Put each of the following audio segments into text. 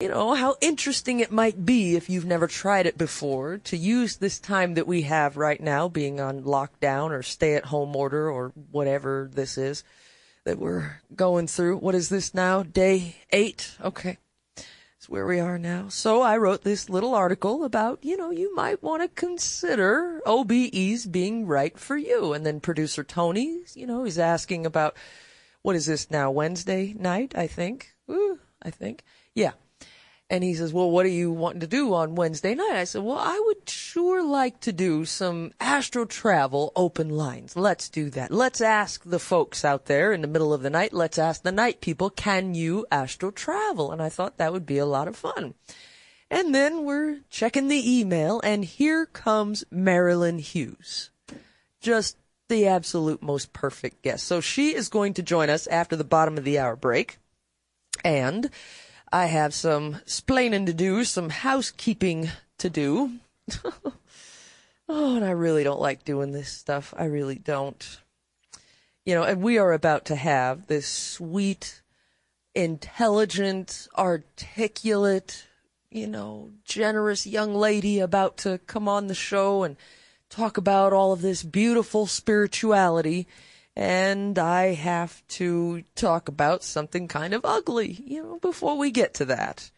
you know, how interesting it might be if you've never tried it before to use this time that we have right now, being on lockdown or stay at home order or whatever this is that we're going through. What is this now? Day eight? Okay. It's where we are now. So I wrote this little article about, you know, you might want to consider OBEs being right for you. And then producer Tony, you know, he's asking about, what is this now? Wednesday night, I think. Ooh, I think. Yeah. And he says, well, what are you wanting to do on Wednesday night? I said, well, I would sure like to do some astral travel open lines. Let's do that. Let's ask the folks out there in the middle of the night. Let's ask the night people, can you astral travel? And I thought that would be a lot of fun. And then we're checking the email and here comes Marilynn Hughes. Just the absolute most perfect guest. So she is going to join us after the bottom of the hour break. And I have some splaining to do, some housekeeping to do. oh, and I really don't like doing this stuff. I really don't. You know, and we are about to have this sweet, intelligent, articulate, you know, generous young lady about to come on the show and talk about all of this beautiful spirituality and I have to talk about something kind of ugly, you know, before we get to that.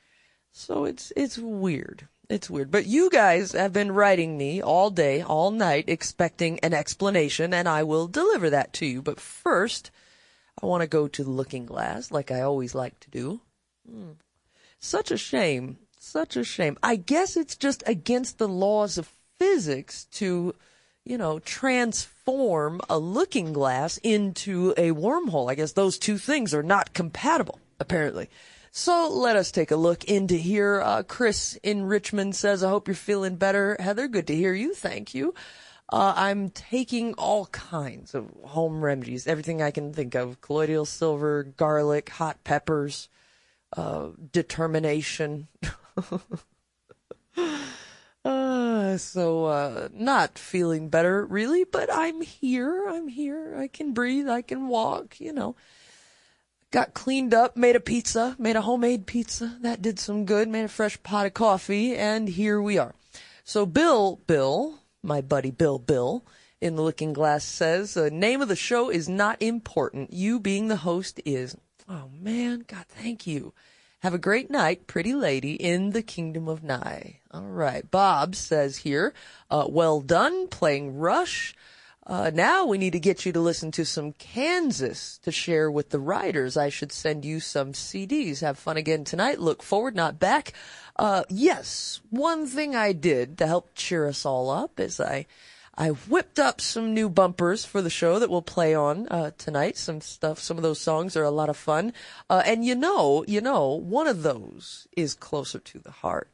So it's it's weird. It's weird. But you guys have been writing me all day, all night, expecting an explanation, and I will deliver that to you. But first, I want to go to the looking glass, like I always like to do. Hmm. Such a shame. Such a shame. I guess it's just against the laws of physics to you know, transform a looking glass into a wormhole. I guess those two things are not compatible, apparently. So let us take a look into here. Uh, Chris in Richmond says, I hope you're feeling better. Heather, good to hear you. Thank you. Uh, I'm taking all kinds of home remedies, everything I can think of. Colloidal silver, garlic, hot peppers, uh, determination. Uh, so, uh, not feeling better really, but I'm here. I'm here. I can breathe. I can walk, you know. Got cleaned up, made a pizza, made a homemade pizza. That did some good. Made a fresh pot of coffee, and here we are. So, Bill, Bill, my buddy Bill, Bill, in the Looking Glass says, the name of the show is not important. You being the host is. Oh man, God, thank you. Have a great night, pretty lady, in the kingdom of Nye. All right. Bob says here, uh, well done playing Rush. Uh, now we need to get you to listen to some Kansas to share with the writers. I should send you some CDs. Have fun again tonight. Look forward, not back. Uh, yes, one thing I did to help cheer us all up is I I whipped up some new bumpers for the show that we'll play on uh, tonight. Some stuff, some of those songs are a lot of fun. Uh, and you know, you know, one of those is "Closer to the Heart"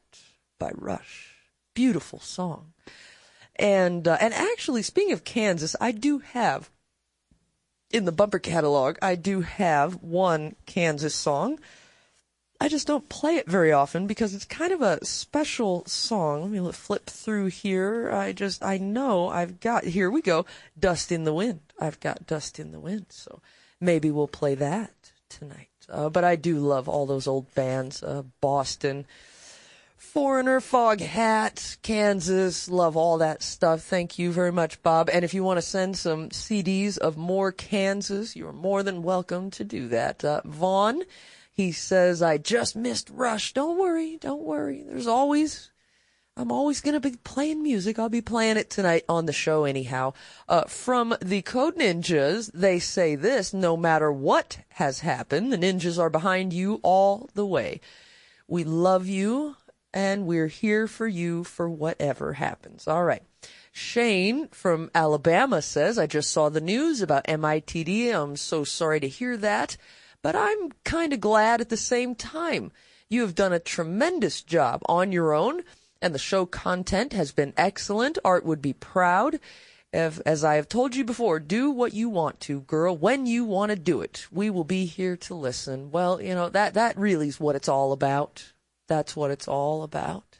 by Rush. Beautiful song. And uh, and actually, speaking of Kansas, I do have in the bumper catalog. I do have one Kansas song I just don't play it very often because it's kind of a special song. Let me flip through here. I just, I know I've got, here we go, Dust in the Wind. I've got Dust in the Wind. So maybe we'll play that tonight. Uh, but I do love all those old bands, uh, Boston, Foreigner, Foghat, Kansas, love all that stuff. Thank you very much, Bob. And if you want to send some CDs of more Kansas, you're more than welcome to do that. Uh, Vaughn, he says, I just missed Rush. Don't worry, don't worry. There's always, I'm always going to be playing music. I'll be playing it tonight on the show anyhow. Uh, from the Code Ninjas, they say this, no matter what has happened, the ninjas are behind you all the way. We love you and we're here for you for whatever happens. All right. Shane from Alabama says, I just saw the news about MITD. I'm so sorry to hear that but I'm kind of glad at the same time. You have done a tremendous job on your own, and the show content has been excellent. Art would be proud. If, as I have told you before, do what you want to, girl, when you want to do it. We will be here to listen. Well, you know, that, that really is what it's all about. That's what it's all about.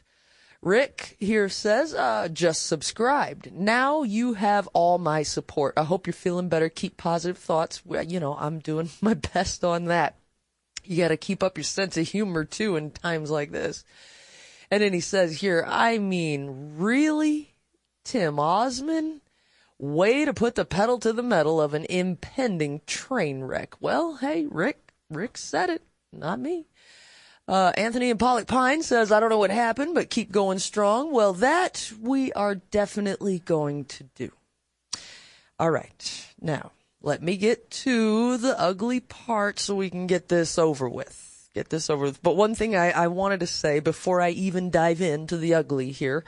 Rick here says, uh, just subscribed. Now you have all my support. I hope you're feeling better. Keep positive thoughts. You know, I'm doing my best on that. You got to keep up your sense of humor too in times like this. And then he says here, I mean, really? Tim Osmond? Way to put the pedal to the metal of an impending train wreck. Well, hey, Rick, Rick said it, not me. Uh, Anthony and Pollock Pine says, I don't know what happened, but keep going strong. Well, that we are definitely going to do. All right. Now, let me get to the ugly part so we can get this over with. Get this over with. But one thing I, I wanted to say before I even dive into the ugly here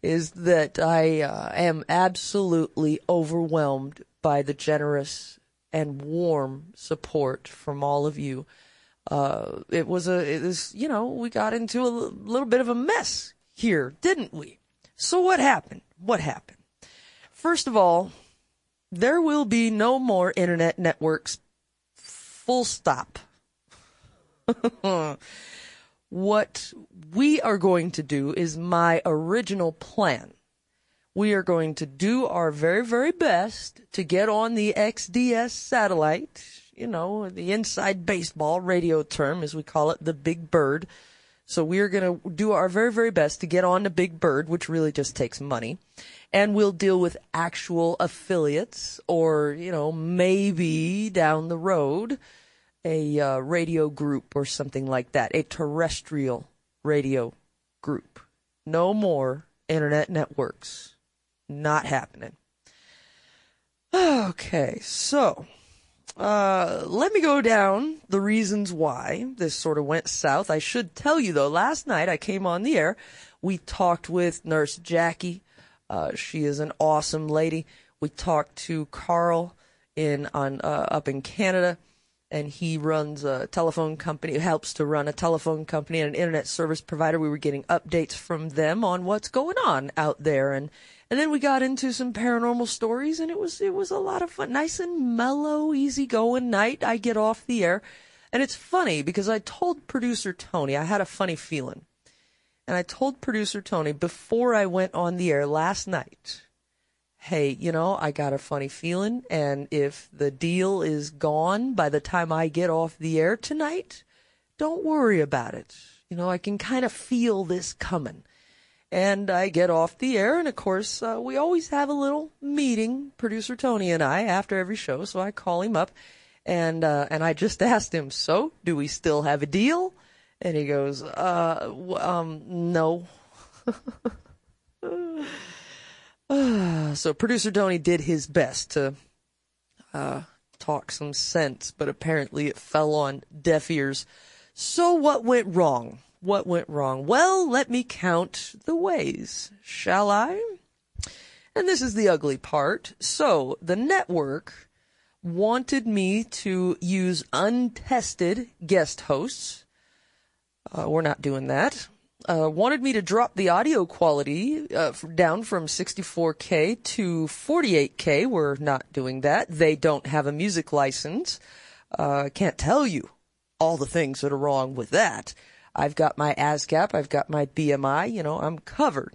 is that I uh, am absolutely overwhelmed by the generous and warm support from all of you uh, it was a, it was, you know, we got into a little bit of a mess here, didn't we? So what happened? What happened? First of all, there will be no more internet networks. Full stop. what we are going to do is my original plan. We are going to do our very, very best to get on the XDS satellite you know, the inside baseball radio term, as we call it, the big bird. So we are going to do our very, very best to get on the big bird, which really just takes money. And we'll deal with actual affiliates or, you know, maybe down the road, a uh, radio group or something like that, a terrestrial radio group. No more internet networks. Not happening. Okay, so uh, let me go down the reasons why this sort of went south. I should tell you though, last night I came on the air. We talked with Nurse Jackie. Uh, she is an awesome lady. We talked to Carl in on uh, up in Canada, and he runs a telephone company. Helps to run a telephone company and an internet service provider. We were getting updates from them on what's going on out there, and and then we got into some paranormal stories and it was, it was a lot of fun. Nice and mellow, easy going night. I get off the air. And it's funny because I told producer Tony, I had a funny feeling. And I told producer Tony before I went on the air last night, hey, you know, I got a funny feeling. And if the deal is gone by the time I get off the air tonight, don't worry about it. You know, I can kind of feel this coming and I get off the air, and of course, uh, we always have a little meeting, producer Tony and I, after every show. So I call him up, and uh, and I just asked him, "So, do we still have a deal?" And he goes, uh, um, no. so producer Tony did his best to uh, talk some sense, but apparently it fell on deaf ears. So what went wrong? What went wrong? Well, let me count the ways, shall I? And this is the ugly part. So, the network wanted me to use untested guest hosts. Uh, we're not doing that. Uh, wanted me to drop the audio quality uh, down from 64K to 48K. We're not doing that. They don't have a music license. Uh, can't tell you all the things that are wrong with that. I've got my ASCAP, I've got my BMI, you know, I'm covered.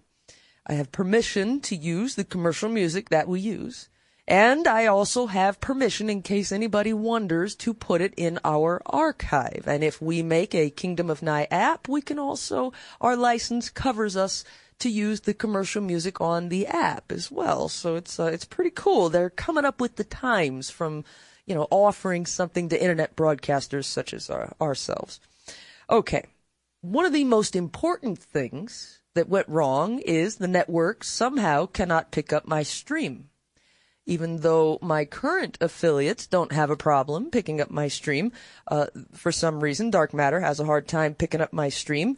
I have permission to use the commercial music that we use. And I also have permission, in case anybody wonders, to put it in our archive. And if we make a Kingdom of Nye app, we can also, our license covers us to use the commercial music on the app as well. So it's, uh, it's pretty cool. They're coming up with the times from, you know, offering something to internet broadcasters such as our, ourselves. Okay one of the most important things that went wrong is the network somehow cannot pick up my stream. Even though my current affiliates don't have a problem picking up my stream, uh, for some reason, Dark Matter has a hard time picking up my stream.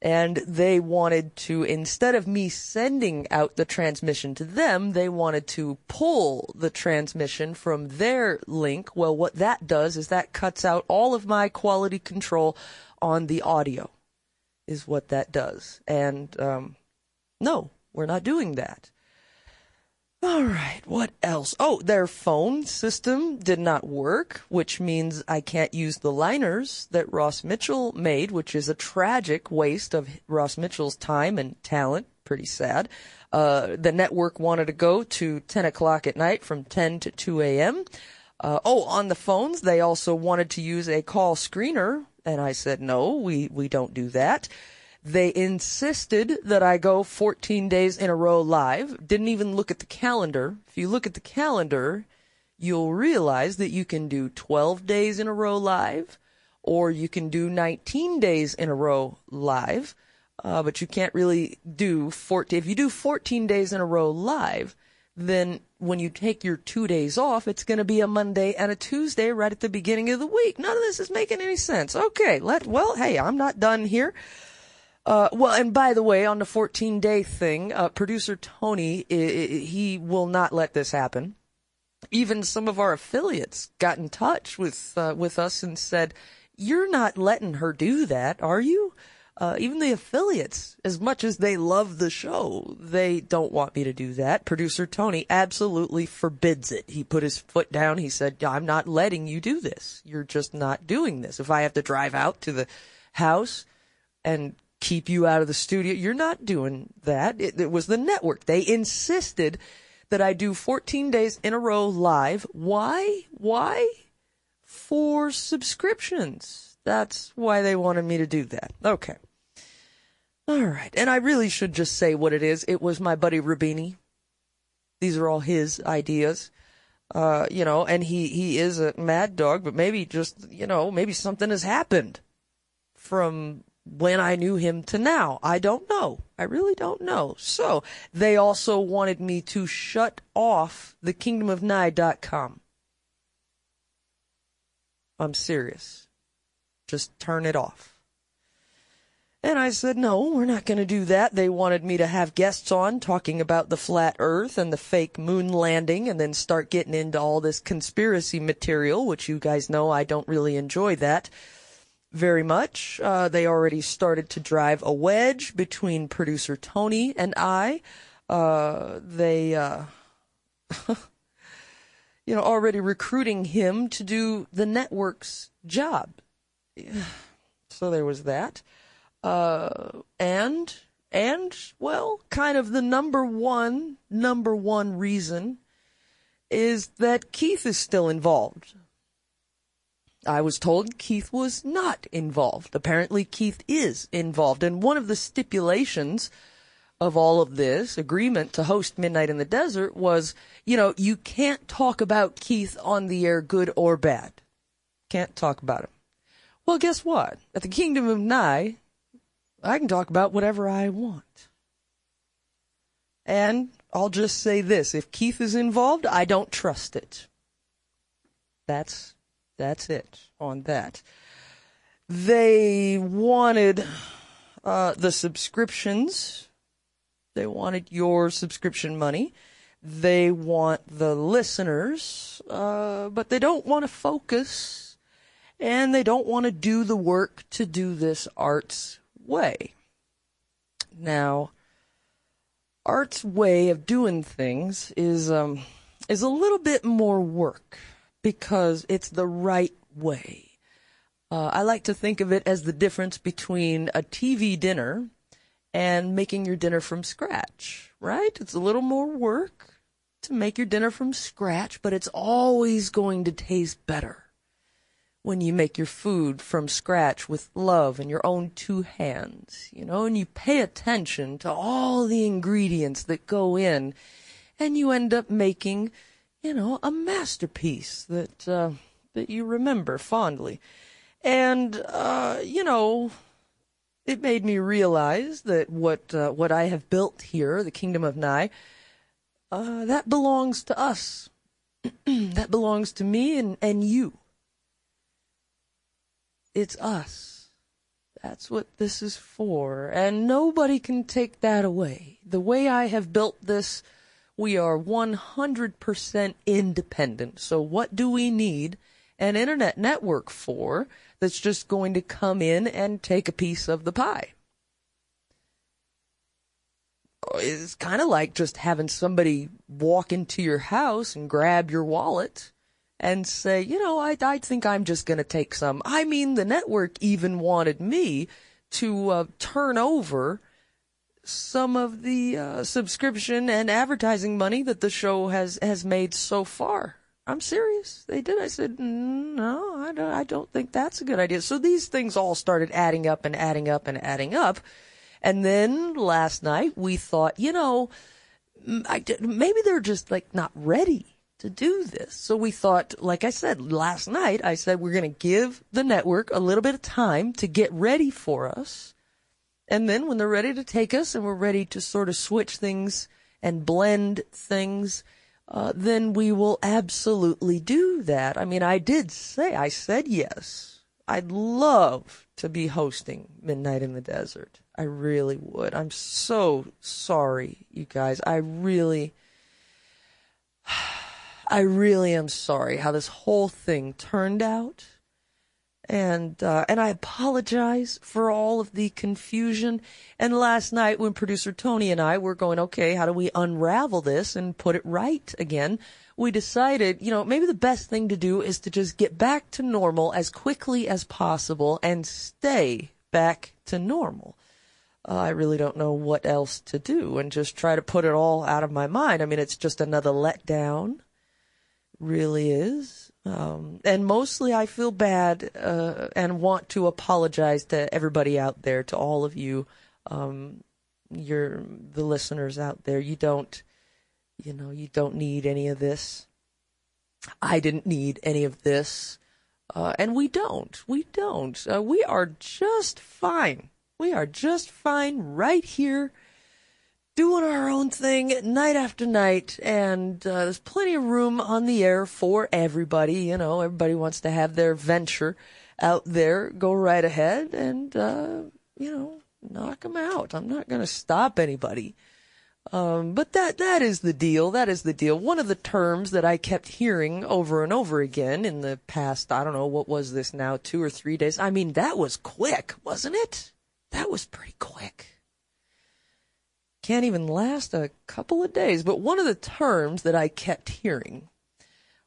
And they wanted to, instead of me sending out the transmission to them, they wanted to pull the transmission from their link. Well, what that does is that cuts out all of my quality control on the audio is what that does. And um, no, we're not doing that. All right, what else? Oh, their phone system did not work, which means I can't use the liners that Ross Mitchell made, which is a tragic waste of Ross Mitchell's time and talent. Pretty sad. Uh, the network wanted to go to 10 o'clock at night from 10 to 2 a.m. Uh, oh, on the phones, they also wanted to use a call screener, and I said, no, we, we don't do that. They insisted that I go 14 days in a row live. Didn't even look at the calendar. If you look at the calendar, you'll realize that you can do 12 days in a row live, or you can do 19 days in a row live. Uh, but you can't really do 14. If you do 14 days in a row live, then when you take your two days off, it's going to be a Monday and a Tuesday right at the beginning of the week. None of this is making any sense. Okay, let well, hey, I'm not done here. Uh, well, and by the way, on the 14 day thing, uh, producer Tony, he will not let this happen. Even some of our affiliates got in touch with uh, with us and said, "You're not letting her do that, are you?" Uh, even the affiliates, as much as they love the show, they don't want me to do that. Producer Tony absolutely forbids it. He put his foot down. He said, I'm not letting you do this. You're just not doing this. If I have to drive out to the house and keep you out of the studio, you're not doing that. It, it was the network. They insisted that I do 14 days in a row live. Why? Why? For subscriptions that's why they wanted me to do that. Okay. All right. And I really should just say what it is. It was my buddy Rubini. These are all his ideas. Uh, you know, and he, he is a mad dog, but maybe just, you know, maybe something has happened from when I knew him to now. I don't know. I really don't know. So they also wanted me to shut off the kingdomofnye.com. I'm serious. Just turn it off. And I said, no, we're not going to do that. They wanted me to have guests on talking about the flat earth and the fake moon landing and then start getting into all this conspiracy material, which you guys know I don't really enjoy that very much. Uh, they already started to drive a wedge between producer Tony and I. Uh, they, uh, you know, already recruiting him to do the network's job so there was that. Uh, and, and, well, kind of the number one, number one reason is that Keith is still involved. I was told Keith was not involved. Apparently Keith is involved. And one of the stipulations of all of this agreement to host Midnight in the Desert was, you know, you can't talk about Keith on the air, good or bad. Can't talk about him. Well, guess what? At the Kingdom of Nye, I can talk about whatever I want. And I'll just say this if Keith is involved, I don't trust it. That's that's it on that. They wanted uh, the subscriptions. They wanted your subscription money. They want the listeners, uh, but they don't want to focus and they don't want to do the work to do this art's way. Now, art's way of doing things is um, is a little bit more work because it's the right way. Uh, I like to think of it as the difference between a TV dinner and making your dinner from scratch, right? It's a little more work to make your dinner from scratch, but it's always going to taste better when you make your food from scratch with love and your own two hands, you know, and you pay attention to all the ingredients that go in, and you end up making, you know, a masterpiece that uh, that you remember fondly. And uh, you know, it made me realize that what uh, what I have built here, the Kingdom of Nye, uh, that belongs to us. that belongs to me and, and you it's us. That's what this is for. And nobody can take that away. The way I have built this, we are 100% independent. So what do we need an internet network for that's just going to come in and take a piece of the pie? It's kind of like just having somebody walk into your house and grab your wallet and say, you know, I, I think I'm just going to take some. I mean, the network even wanted me to uh, turn over some of the uh, subscription and advertising money that the show has has made so far. I'm serious. They did. I said, "Mm, no, I don't, I don't think that's a good idea. So these things all started adding up and adding up and adding up. And then last night we thought, you know, did- maybe they're just like not ready to do this. So we thought, like I said last night, I said we're going to give the network a little bit of time to get ready for us. And then when they're ready to take us and we're ready to sort of switch things and blend things, uh, then we will absolutely do that. I mean, I did say, I said yes. I'd love to be hosting Midnight in the Desert. I really would. I'm so sorry, you guys. I really, I really am sorry how this whole thing turned out. And, uh, and I apologize for all of the confusion. And last night when producer Tony and I were going, okay, how do we unravel this and put it right again? We decided, you know, maybe the best thing to do is to just get back to normal as quickly as possible and stay back to normal. Uh, I really don't know what else to do and just try to put it all out of my mind. I mean, it's just another letdown. Really is. Um, and mostly I feel bad, uh, and want to apologize to everybody out there, to all of you, um, you're the listeners out there. You don't, you know, you don't need any of this. I didn't need any of this. Uh, and we don't. We don't. Uh, we are just fine. We are just fine right here doing our own thing night after night, and uh, there's plenty of room on the air for everybody. You know, everybody wants to have their venture out there. Go right ahead and, uh, you know, knock them out. I'm not going to stop anybody. Um, but that, that is the deal. That is the deal. One of the terms that I kept hearing over and over again in the past, I don't know, what was this now, two or three days? I mean, that was quick, wasn't it? That was pretty quick can't even last a couple of days. But one of the terms that I kept hearing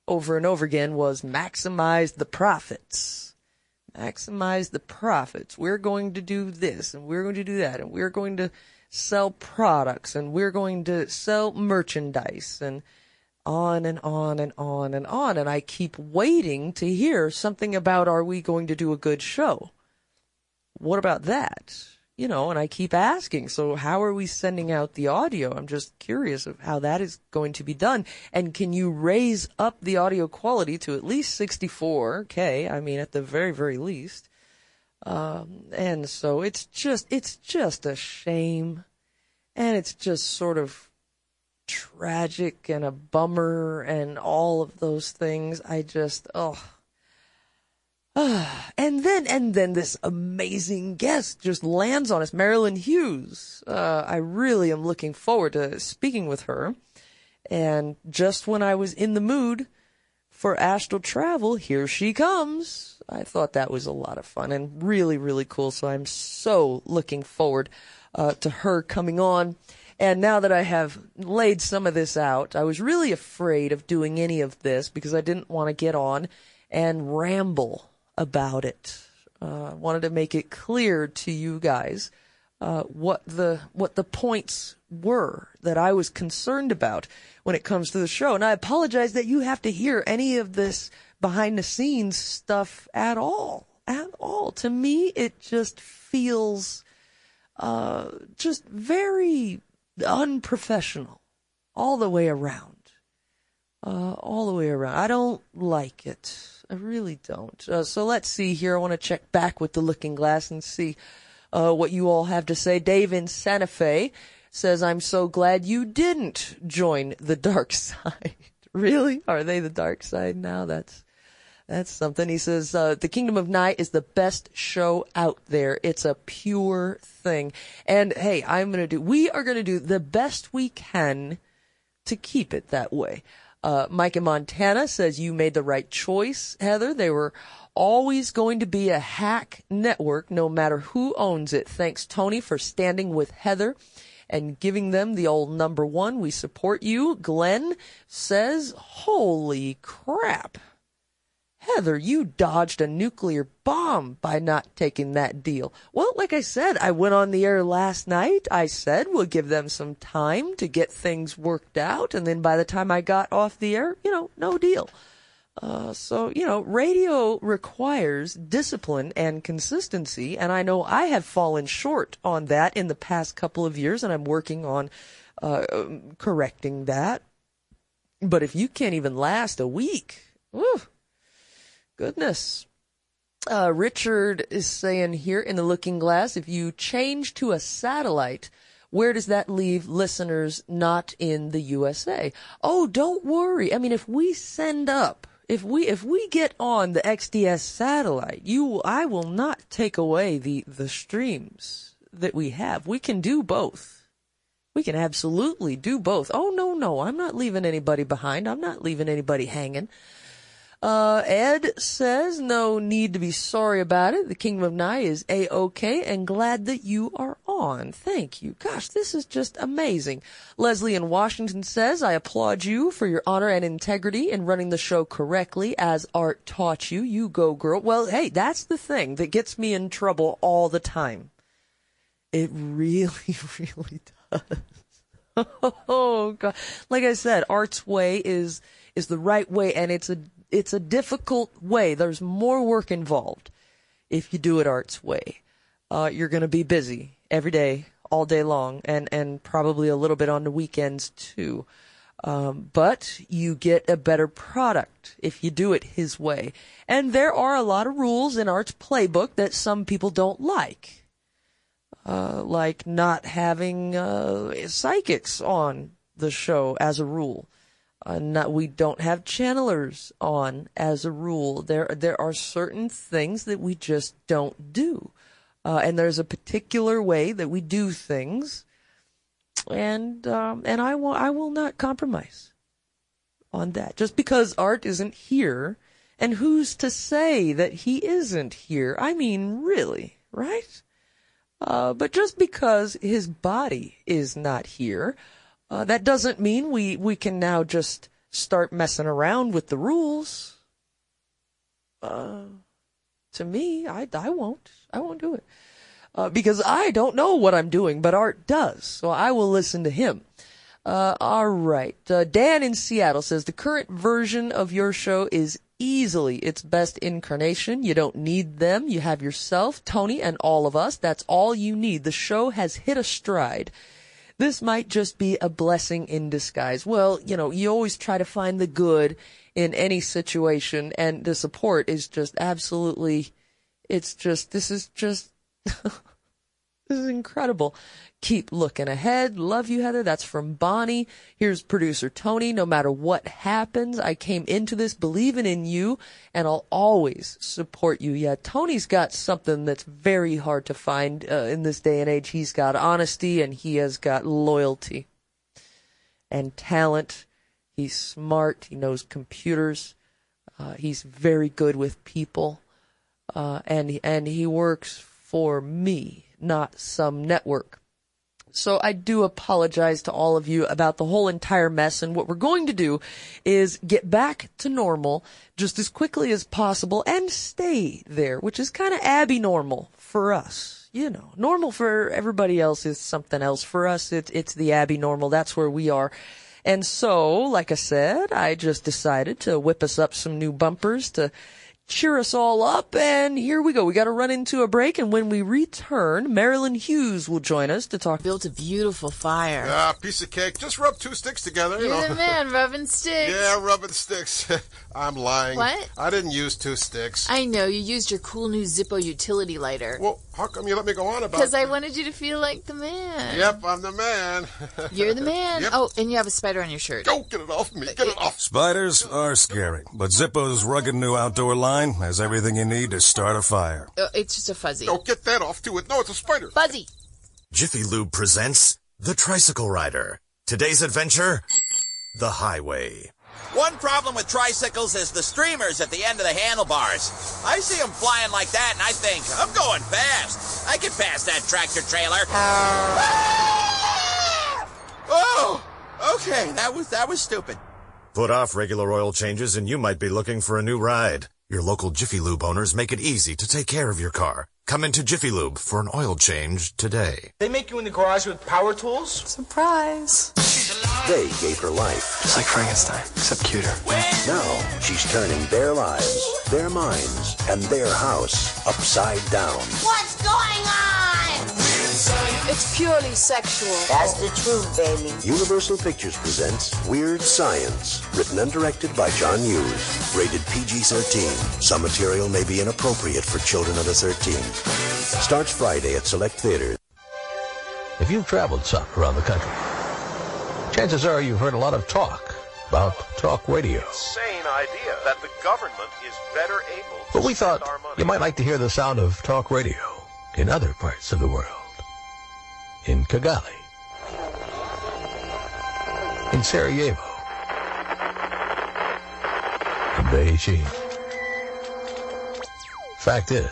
over and over again was maximize the profits. Maximize the profits. We're going to do this and we're going to do that and we're going to sell products and we're going to sell merchandise and on and on and on and on. And I keep waiting to hear something about are we going to do a good show? What about that? You know, and I keep asking, so how are we sending out the audio? I'm just curious of how that is going to be done. And can you raise up the audio quality to at least 64K? I mean, at the very, very least. Um, and so it's just, it's just a shame. And it's just sort of tragic and a bummer and all of those things. I just, oh, and then, and then this amazing guest just lands on us, Marilynn Hughes. Uh, I really am looking forward to speaking with her. And just when I was in the mood for astral travel, here she comes. I thought that was a lot of fun and really, really cool. So I'm so looking forward uh, to her coming on. And now that I have laid some of this out, I was really afraid of doing any of this because I didn't want to get on and ramble about it. Uh, wanted to make it clear to you guys uh, what the what the points were that I was concerned about when it comes to the show. And I apologize that you have to hear any of this behind the scenes stuff at all. At all. To me, it just feels uh, just very unprofessional all the way around. Uh, all the way around. I don't like it. I really don't. Uh, so let's see here. I want to check back with the looking glass and see uh, what you all have to say. Dave in Santa Fe says, I'm so glad you didn't join the dark side. really? Are they the dark side now? That's, that's something. He says, uh, the Kingdom of Nye is the best show out there. It's a pure thing. And hey, I'm going to do, we are going to do the best we can to keep it that way. Uh, Mike in Montana says you made the right choice, Heather. They were always going to be a hack network, no matter who owns it. Thanks, Tony, for standing with Heather and giving them the old number one. We support you. Glenn says, holy crap. Heather, you dodged a nuclear bomb by not taking that deal. Well, like I said, I went on the air last night. I said we'll give them some time to get things worked out. And then by the time I got off the air, you know, no deal. Uh, so, you know, radio requires discipline and consistency. And I know I have fallen short on that in the past couple of years, and I'm working on uh, correcting that. But if you can't even last a week, whew, goodness. Uh, Richard is saying here in the looking glass, if you change to a satellite, where does that leave listeners not in the USA? Oh, don't worry. I mean, if we send up, if we, if we get on the XDS satellite, you, I will not take away the, the streams that we have. We can do both. We can absolutely do both. Oh, no, no, I'm not leaving anybody behind. I'm not leaving anybody hanging. Uh, Ed says no need to be sorry about it. The Kingdom of Nye is a-okay and glad that you are on. Thank you. Gosh, this is just amazing. Leslie in Washington says, I applaud you for your honor and integrity in running the show correctly as Art taught you. You go girl. Well, hey, that's the thing that gets me in trouble all the time. It really, really does. oh god. Like I said, Art's way is, is the right way and it's a it's a difficult way. There's more work involved if you do it Art's way. Uh, you're going to be busy every day, all day long, and and probably a little bit on the weekends too. Um, but you get a better product if you do it his way. And there are a lot of rules in Art's playbook that some people don't like. Uh, like not having uh, psychics on the show as a rule. Uh, not, we don't have channelers on as a rule. There, there are certain things that we just don't do. Uh, and there's a particular way that we do things. And, um, and I will, I will not compromise on that. Just because art isn't here, and who's to say that he isn't here? I mean, really, right? Uh, but just because his body is not here, uh, that doesn't mean we, we can now just start messing around with the rules. Uh, to me, I, I won't. I won't do it. Uh, because I don't know what I'm doing, but Art does. So I will listen to him. Uh, all right. Uh, Dan in Seattle says the current version of your show is easily its best incarnation. You don't need them. You have yourself, Tony, and all of us. That's all you need. The show has hit a stride this might just be a blessing in disguise. Well, you know, you always try to find the good in any situation and the support is just absolutely, it's just, this is just, this is incredible. Keep looking ahead. Love you, Heather. That's from Bonnie. Here's producer Tony. No matter what happens, I came into this believing in you and I'll always support you. Yeah, Tony's got something that's very hard to find uh, in this day and age. He's got honesty and he has got loyalty and talent. He's smart. He knows computers. Uh, he's very good with people. Uh, and, and he works for me, not some network. So I do apologize to all of you about the whole entire mess. And what we're going to do is get back to normal just as quickly as possible and stay there, which is kind of Abby normal for us. You know, normal for everybody else is something else. For us, it's, it's the Abby normal. That's where we are. And so, like I said, I just decided to whip us up some new bumpers to cheer us all up. And here we go. We got to run into a break. And when we return, Marilynn Hughes will join us to talk. Built a beautiful fire. Ah, piece of cake. Just rub two sticks together. You're you know. the man, rubbing sticks. yeah, rubbing sticks. I'm lying. What? I didn't use two sticks. I know. You used your cool new Zippo utility lighter. Well, how come you let me go on about Because I wanted you to feel like the man. Yep, I'm the man. You're the man. Yep. Oh, and you have a spider on your shirt. Don't get it off me. Get it off. Spiders are scary, but Zippo's rugged new outdoor line has everything you need to start a fire. Oh, it's just a fuzzy. Don't get that off to it. No, it's a spider. Fuzzy. Jiffy Lube presents The Tricycle Rider. Today's adventure, The Highway. One problem with tricycles is the streamers at the end of the handlebars. I see them flying like that and I think, I'm going fast. I can pass that tractor trailer. oh, okay, that was that was stupid. Put off regular oil changes and you might be looking for a new ride. Your local Jiffy Lube owners make it easy to take care of your car. Come into Jiffy Lube for an oil change today. They make you in the garage with power tools? Surprise. They gave her life. Just like Frankenstein, except cuter. Now she's turning their lives, their minds, and their house upside down. What's going on? It's purely sexual. That's the truth, baby. Universal Pictures presents Weird Science, written and directed by John Hughes. Rated PG-13. Some material may be inappropriate for children under 13. Starts Friday at select theaters. If you've traveled some around the country, chances are you've heard a lot of talk about talk radio. Insane idea that the government is better able to But we thought you might like to hear the sound of talk radio in other parts of the world. In Kigali. In Sarajevo. In Beijing. Fact is,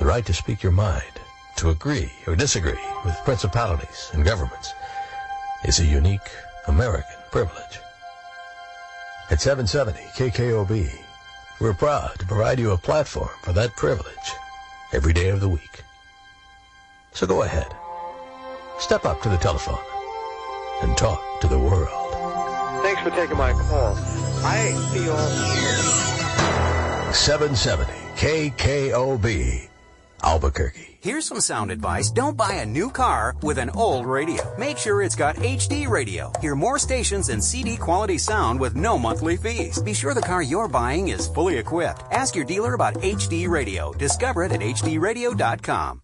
the right to speak your mind, to agree or disagree with principalities and governments, is a unique American privilege. At 770 KKOB, we're proud to provide you a platform for that privilege every day of the week. So go ahead. Step up to the telephone and talk to the world. Thanks for taking my call. I feel 770 KKOB, Albuquerque. Here's some sound advice. Don't buy a new car with an old radio. Make sure it's got HD radio. Hear more stations and CD quality sound with no monthly fees. Be sure the car you're buying is fully equipped. Ask your dealer about HD radio. Discover it at hdradio.com.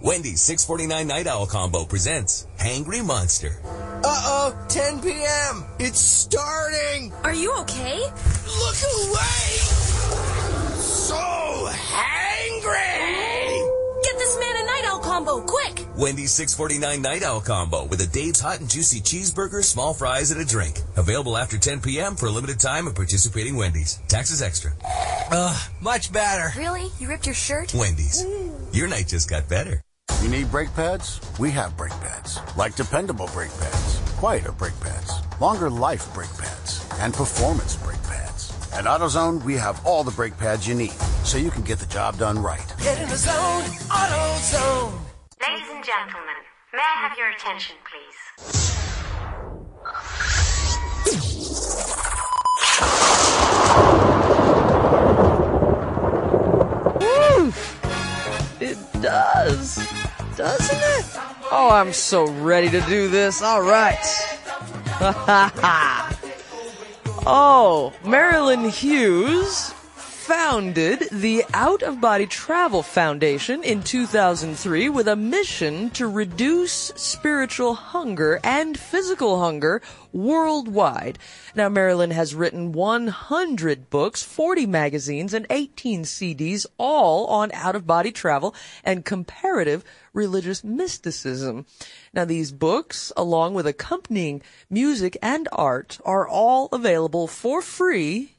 Wendy's 649 Night Owl Combo presents Hangry Monster. Uh-oh, 10 p.m. It's starting. Are you okay? Look away. So hangry. Get this man a night owl combo, quick! Wendy's 649 Night Owl Combo with a Dave's Hot and Juicy Cheeseburger, small fries, and a drink. Available after 10 p.m. for a limited time at participating Wendy's. Taxes extra. Ugh, much better. Really? You ripped your shirt? Wendy's. Your night just got better. You need brake pads? We have brake pads. Like dependable brake pads, quieter brake pads, longer life brake pads, and performance brake pads. At AutoZone, we have all the brake pads you need, so you can get the job done right. Get in the zone, AutoZone. Ladies and gentlemen, may I have your attention, please? Woo! It does, doesn't it? Oh, I'm so ready to do this. All right. oh, Marilynn Hughes founded the Out of Body Travel Foundation in 2003 with a mission to reduce spiritual hunger and physical hunger worldwide. Now, Marilynn has written 100 books, 40 magazines, and 18 CDs, all on out of body travel and comparative religious mysticism. Now, these books, along with accompanying music and art, are all available for free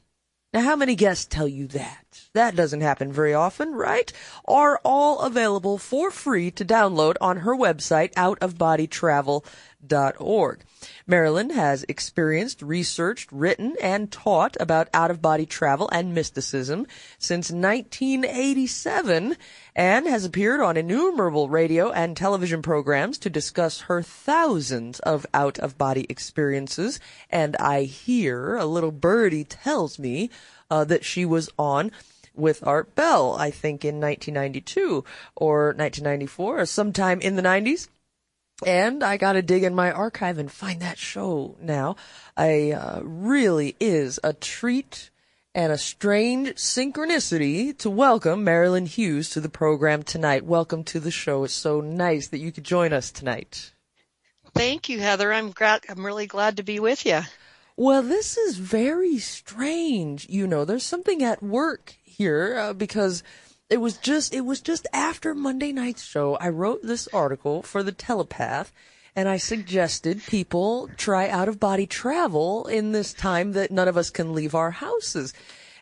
now, how many guests tell you that? That doesn't happen very often, right? Are all available for free to download on her website, outofbodytravel.org. Marilynn has experienced, researched, written, and taught about out-of-body travel and mysticism since 1987 and has appeared on innumerable radio and television programs to discuss her thousands of out-of-body experiences. And I hear a little birdie tells me uh, that she was on with Art Bell, I think in 1992 or 1994 or sometime in the 90s. And I gotta dig in my archive and find that show now. I uh, really is a treat and a strange synchronicity to welcome Marilynn Hughes to the program tonight. Welcome to the show. It's so nice that you could join us tonight. Thank you, Heather. I'm glad. I'm really glad to be with you. Well, this is very strange. You know, there's something at work here uh, because it was just it was just after Monday night's show. I wrote this article for the Telepath, and I suggested people try out of body travel in this time that none of us can leave our houses.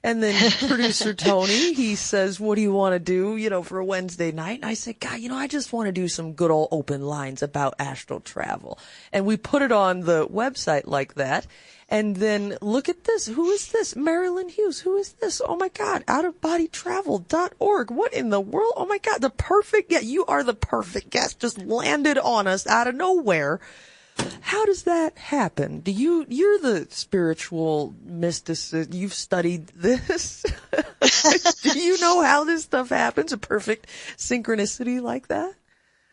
And then producer Tony, he says, what do you want to do, you know, for a Wednesday night? And I said, God, you know, I just want to do some good old open lines about astral travel. And we put it on the website like that. And then look at this. Who is this? Marilynn Hughes. Who is this? Oh my God. Outofbodytravel.org. What in the world? Oh my God. The perfect, yeah, you are the perfect guest. Just landed on us out of nowhere. How does that happen? Do you, you're the spiritual mysticist. You've studied this. Do you know how this stuff happens? A perfect synchronicity like that?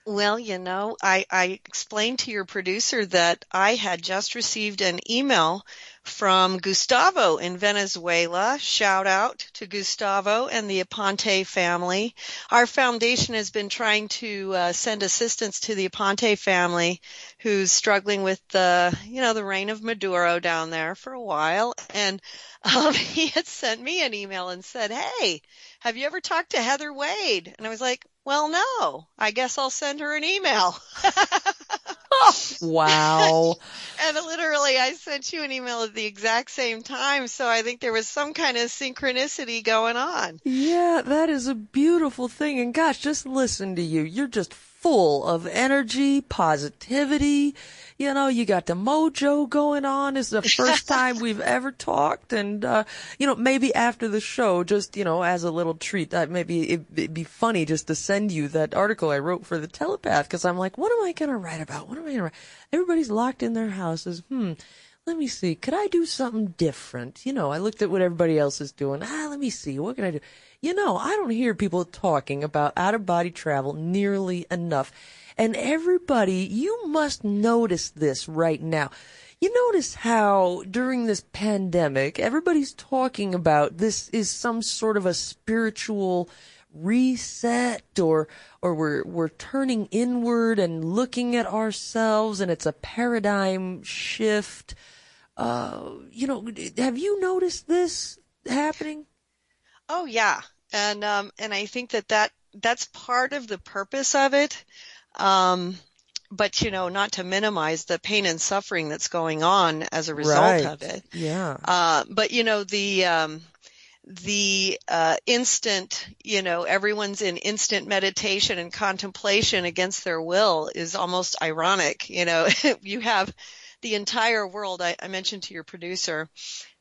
Well, you know, I, I explained to your producer that I had just received an email from Gustavo in Venezuela. Shout out to Gustavo and the Aponte family. Our foundation has been trying to uh, send assistance to the Aponte family who's struggling with the, you know, the reign of Maduro down there for a while. And um, he had sent me an email and said, Hey, have you ever talked to Heather Wade? And I was like, well, no, I guess I'll send her an email. wow. and literally, I sent you an email at the exact same time. So I think there was some kind of synchronicity going on. Yeah, that is a beautiful thing. And gosh, just listen to you. You're just full of energy, positivity. You know, you got the mojo going on. It's the first time we've ever talked. And, uh, you know, maybe after the show, just, you know, as a little treat, that maybe it, it'd be funny just to send you that article I wrote for the telepath. Cause I'm like, what am I going to write about? What am I going to write? Everybody's locked in their houses. Hmm let me see, could I do something different? You know, I looked at what everybody else is doing. Ah, let me see, what can I do? You know, I don't hear people talking about out of body travel nearly enough. And everybody, you must notice this right now. You notice how during this pandemic, everybody's talking about this is some sort of a spiritual reset or or we're we're turning inward and looking at ourselves and it's a paradigm shift uh, you know, have you noticed this happening? Oh yeah, and um, and I think that that that's part of the purpose of it. Um, but you know, not to minimize the pain and suffering that's going on as a result right. of it. Yeah. Uh, but you know, the um, the uh, instant, you know, everyone's in instant meditation and contemplation against their will is almost ironic. You know, you have the entire world. I, I mentioned to your producer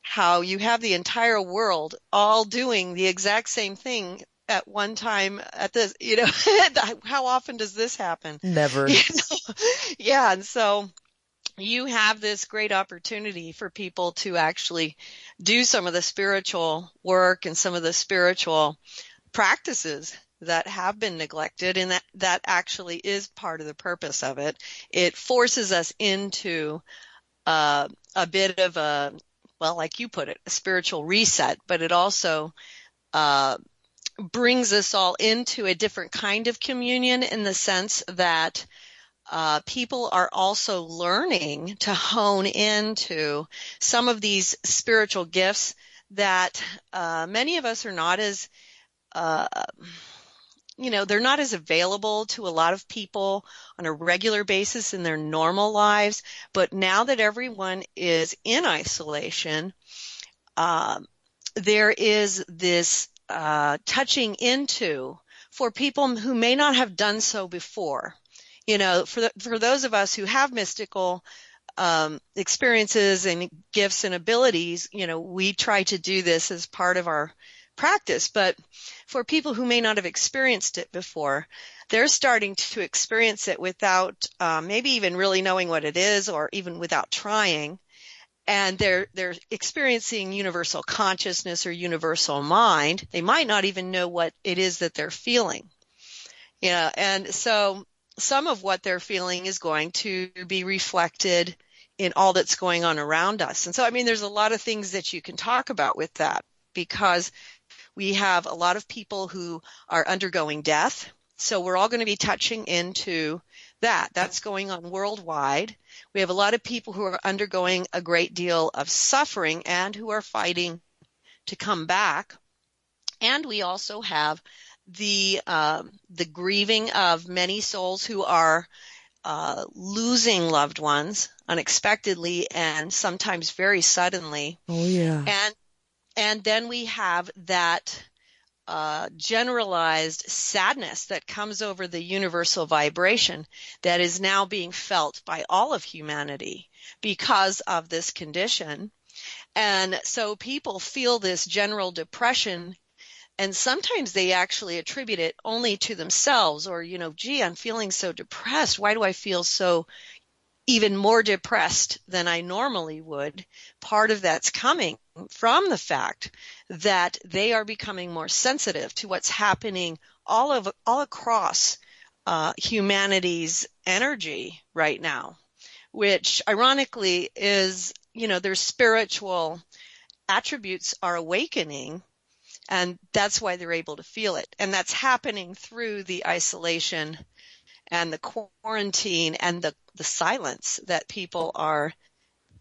how you have the entire world all doing the exact same thing at one time at this, you know, how often does this happen? Never. You know? Yeah. And so you have this great opportunity for people to actually do some of the spiritual work and some of the spiritual practices that have been neglected and that, that actually is part of the purpose of it. It forces us into uh, a bit of a, well, like you put it, a spiritual reset, but it also uh, brings us all into a different kind of communion in the sense that uh, people are also learning to hone into some of these spiritual gifts that uh, many of us are not as uh, you know, they're not as available to a lot of people on a regular basis in their normal lives. But now that everyone is in isolation, uh, there is this uh, touching into for people who may not have done so before. You know, for the, for those of us who have mystical um, experiences and gifts and abilities, you know, we try to do this as part of our practice. But for people who may not have experienced it before, they're starting to experience it without um, maybe even really knowing what it is or even without trying. And they're, they're experiencing universal consciousness or universal mind. They might not even know what it is that they're feeling. Yeah. And so some of what they're feeling is going to be reflected in all that's going on around us. And so, I mean, there's a lot of things that you can talk about with that because we have a lot of people who are undergoing death. so we're all going to be touching into that. That's going on worldwide. We have a lot of people who are undergoing a great deal of suffering and who are fighting to come back. And we also have the uh, the grieving of many souls who are uh, losing loved ones unexpectedly and sometimes very suddenly. Oh yeah. And and then we have that uh, generalized sadness that comes over the universal vibration that is now being felt by all of humanity because of this condition. And so people feel this general depression and sometimes they actually attribute it only to themselves or, you know, gee, I'm feeling so depressed. Why do I feel so even more depressed than I normally would? Part of that's coming from the fact that they are becoming more sensitive to what's happening all of, all across uh, humanity's energy right now, which ironically is, you know, their spiritual attributes are awakening and that's why they're able to feel it. And that's happening through the isolation and the quarantine and the, the silence that people are,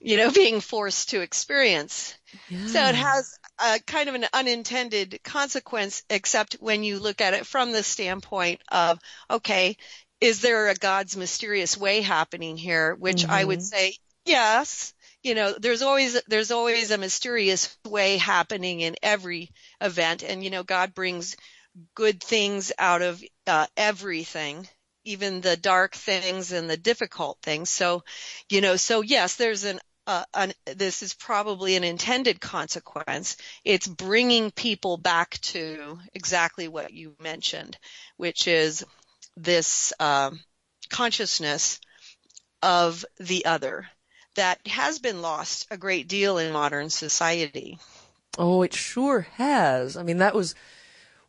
you know, being forced to experience. Yeah. So it has a kind of an unintended consequence, except when you look at it from the standpoint of, okay, is there a God's mysterious way happening here? Which mm-hmm. I would say, yes you know there's always there's always a mysterious way happening in every event and you know god brings good things out of uh, everything even the dark things and the difficult things so you know so yes there's an uh, an, this is probably an intended consequence. It's bringing people back to exactly what you mentioned, which is this um, consciousness of the other, that has been lost a great deal in modern society. Oh, it sure has. I mean, that was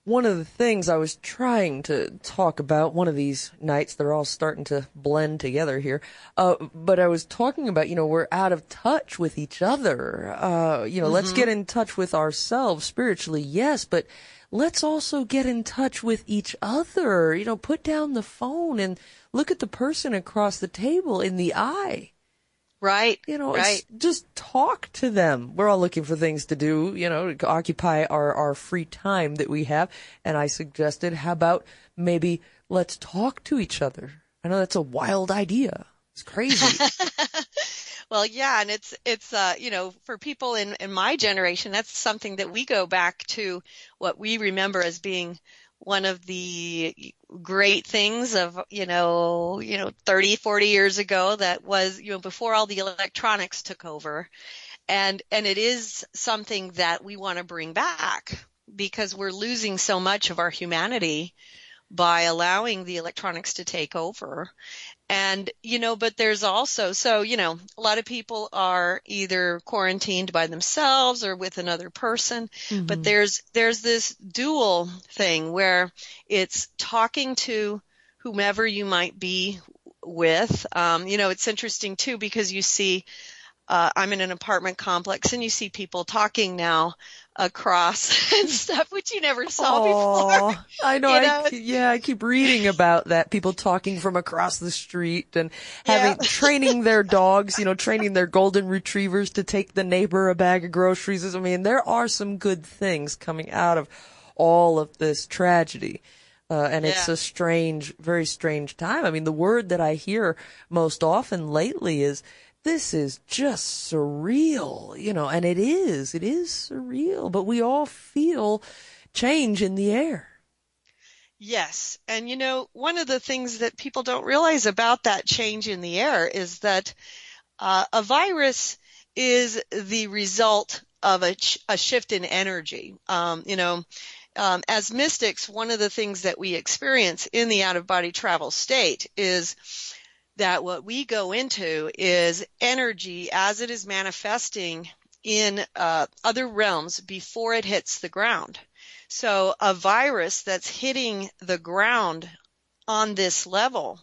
one of the things I was trying to talk about one of these nights. They're all starting to blend together here. Uh, but I was talking about, you know, we're out of touch with each other. Uh, you know, mm-hmm. let's get in touch with ourselves spiritually, yes, but let's also get in touch with each other. You know, put down the phone and look at the person across the table in the eye. Right. You know, right. just talk to them. We're all looking for things to do, you know, to occupy our, our free time that we have. And I suggested, how about maybe let's talk to each other? I know that's a wild idea. It's crazy. well, yeah, and it's it's uh, you know, for people in in my generation, that's something that we go back to what we remember as being one of the great things of you know you know 30 40 years ago that was you know before all the electronics took over. And and it is something that we want to bring back because we're losing so much of our humanity by allowing the electronics to take over and, you know, but there's also, so, you know, a lot of people are either quarantined by themselves or with another person, mm-hmm. but there's, there's this dual thing where it's talking to whomever you might be with. Um, you know, it's interesting too because you see, uh, I'm in an apartment complex and you see people talking now across and stuff, which you never saw Aww, before. I know. I, know? yeah, I keep reading about that. People talking from across the street and having yeah. training their dogs. You know, training their golden retrievers to take the neighbor a bag of groceries. I mean, there are some good things coming out of all of this tragedy. Uh, and yeah. it's a strange, very strange time. I mean, the word that I hear most often lately is this is just surreal, you know, and it is, it is surreal, but we all feel change in the air. Yes. And you know, one of the things that people don't realize about that change in the air is that uh, a virus is the result of a, ch- a shift in energy. Um, you know, um, as mystics, one of the things that we experience in the out of body travel state is that what we go into is energy as it is manifesting in uh, other realms before it hits the ground. So a virus that's hitting the ground on this level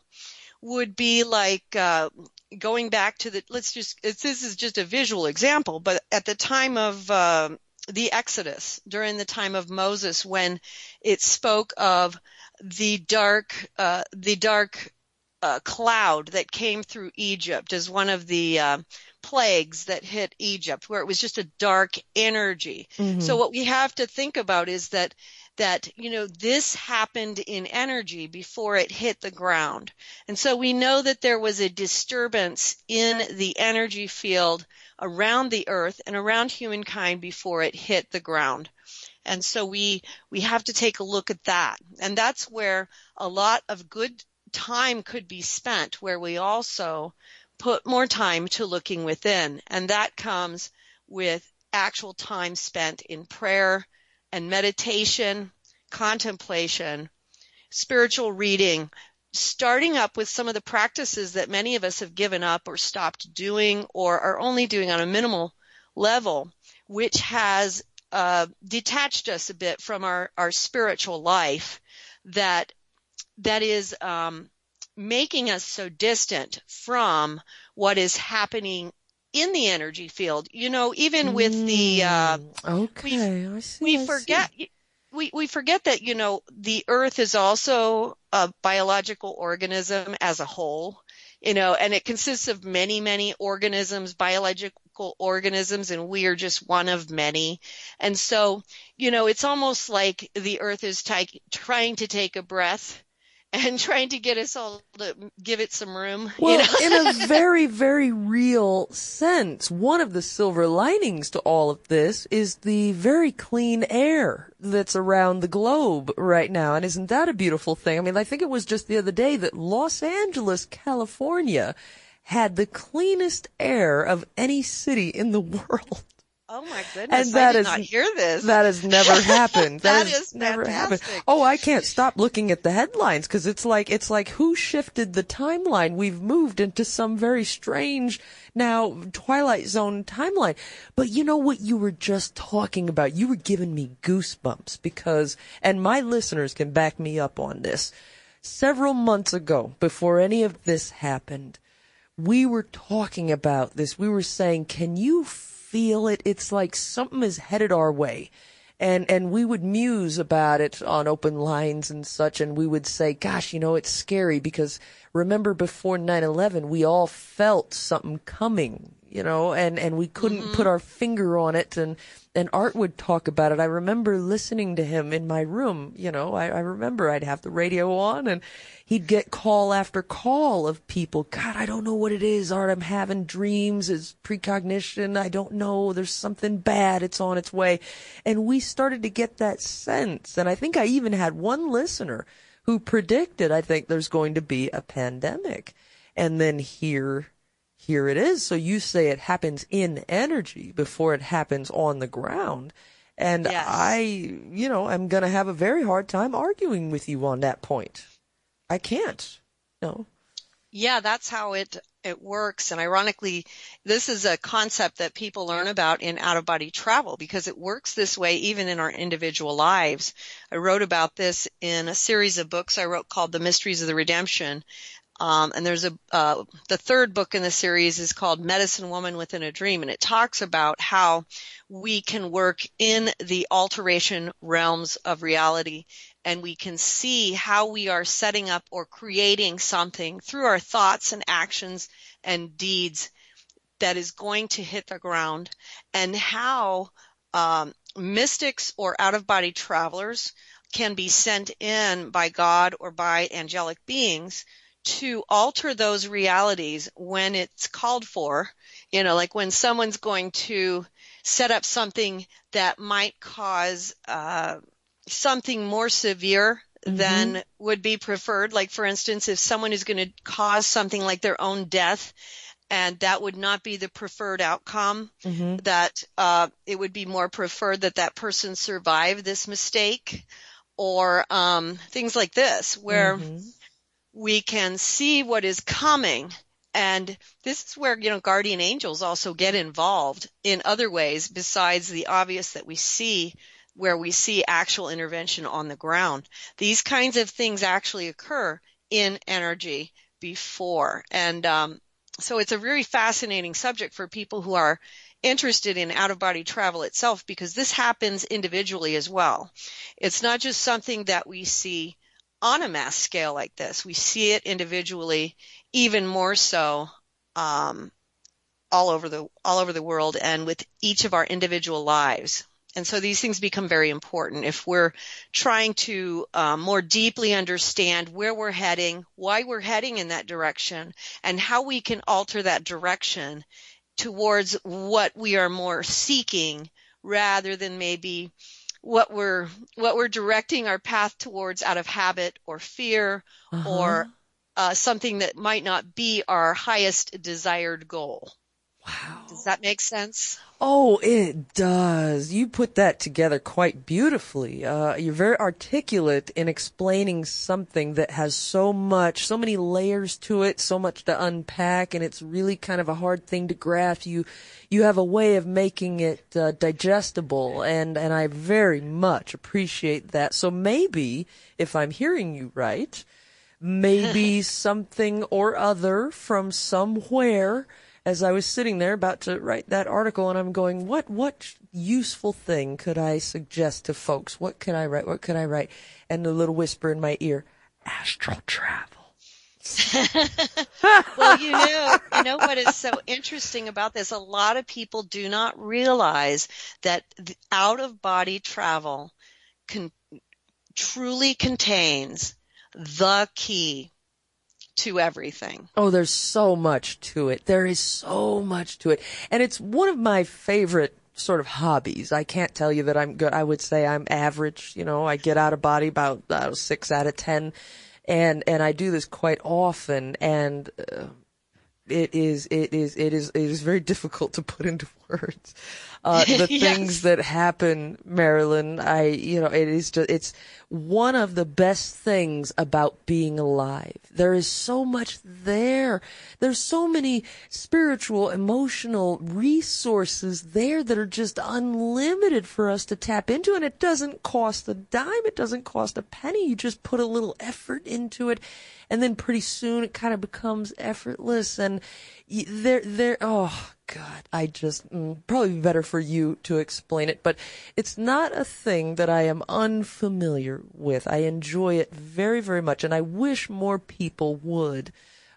would be like uh, going back to the. Let's just. this is just a visual example, but at the time of uh, the Exodus, during the time of Moses, when it spoke of the dark, uh, the dark uh, cloud that came through Egypt as one of the uh, plagues that hit Egypt, where it was just a dark energy. Mhm. So what we have to think about is that that you know this happened in energy before it hit the ground, and so we know that there was a disturbance in the energy field around the Earth and around humankind before it hit the ground. And so we we have to take a look at that. And that's where a lot of good time could be spent where we also put more time to looking within. And that comes with actual time spent in prayer and meditation, contemplation, spiritual reading, starting up with some of the practices that many of us have given up or stopped doing or are only doing on a minimal level, which has uh, detached us a bit from our, our spiritual life that that is um, making us so distant from what is happening in the energy field. You know, even with the uh, Okay, I see. we forget we, we forget that you know the earth is also a biological organism as a whole you know and it consists of many many organisms biological organisms and we are just one of many and so you know it's almost like the earth is ti- trying to take a breath and trying to get us all to give it some room Well, you know? in a very, very real sense, one of the silver linings to all of this is the very clean air that's around the globe right now. And isn't that a beautiful thing? I mean, I think it was just the other day that Los Angeles, California had the cleanest air of any city in the world. Oh my goodness And that i did is- not hear this That has never happened. That has is never happened. Oh, I can't stop looking at the headlines because it's like it's like who shifted the timeline? We've moved into some very strange now Twilight Zone timeline. But you know what you were just talking about? You were giving me goosebumps because, and my listeners can back me up on this. Several months ago, before any of this happened, we were talking about this. We were saying, can you feel it? It's like something is headed our way. And, and we would muse about it on open lines and such. And we would say, gosh, you know, it's scary because remember before 9-11, we all felt something coming, you know, and, and we couldn't mm-hmm. put our finger on it. And, and Art would talk about it. I remember listening to him in my room, you know, I, I remember I'd have the radio on and he'd get call after call of people. God, I don't know what it is, Art. I'm having dreams. It's precognition. I don't know. There's something bad. It's on its way. And we started to get that sense. And I think I even had one listener who predicted, I think there's going to be a pandemic. And then here, here it is. So you say it happens in energy before it happens on the ground. And Yes. I, you know, I'm going to have a very hard time arguing with you on that point. I can't. No. Yeah, that's how it it works. And ironically, this is a concept that people learn about in out of body travel because it works this way even in our individual lives. I wrote about this in a series of books I wrote called The Mysteries of the Redemption. Um, and there's a uh, the third book in the series is called Medicine Woman Within a Dream, and it talks about how we can work in the alteration realms of reality and we can see how we are setting up or creating something through our thoughts and actions and deeds that is going to hit the ground and how um, mystics or out of body travelers can be sent in by God or by angelic beings to alter those realities when it's called for. You know, like when someone's going to set up something that might cause uh, something more severe than would be preferred. Like, for instance, if someone is going to cause something like their own death, and that would not be the preferred outcome, Mm-hmm. that uh, it would be more preferred that that person survive this mistake, or um, things like this, where we can see what is coming. And this is where, you know, guardian angels also get involved in other ways besides the obvious that we see where we see actual intervention on the ground. These kinds of things actually occur in energy before. And um, so it's a very fascinating subject for people who are interested in out of body travel itself because this happens individually as well. It's not just something that we see on a mass scale like this. We see it individually, even more so um, all over the all over the world, and with each of our individual lives. And so these things become very important if we're trying to um, more deeply understand where we're heading, why we're heading in that direction, and how we can alter that direction towards what we are more seeking rather than maybe what we're what we're directing our path towards out of habit or fear Uh-huh. or uh, something that might not be our highest desired goal. Wow. Does that make sense? Oh, it does. You put that together quite beautifully. Uh, you're very articulate in explaining something that has so much, so many layers to it, so much to unpack, and it's really kind of a hard thing to grasp. You, you have a way of making it uh, digestible, and and I very much appreciate that. So maybe, if I'm hearing you right, maybe something or other from somewhere as I was sitting there about to write that article and I'm going, what, what useful thing could I suggest to folks? What could I write? What could I write? And the little whisper in my ear, astral travel. well, you know, you know what is so interesting about this? A lot of people do not realize that out of body travel can truly contains the key to everything. Oh, there's so much to it. There is so much to it. And it's one of my favorite sort of hobbies. I can't tell you that I'm good. I would say I'm average. You know, I get out of body about uh, six out of ten. And, and I do this quite often. And, uh, it is, it is, it is, it is very difficult to put into words. Uh, the Yes. things that happen, Marilynn, I, you know, it is just, it's one of the best things about being alive. There is so much there. There's so many spiritual, emotional resources there that are just unlimited for us to tap into. And it doesn't cost a dime. It doesn't cost a penny. You just put a little effort into it. And then pretty soon it kind of becomes effortless and there, there, oh God, I just, mm, probably better for you to explain it, but it's not a thing that I am unfamiliar with. I enjoy it very, very much and I wish more people would,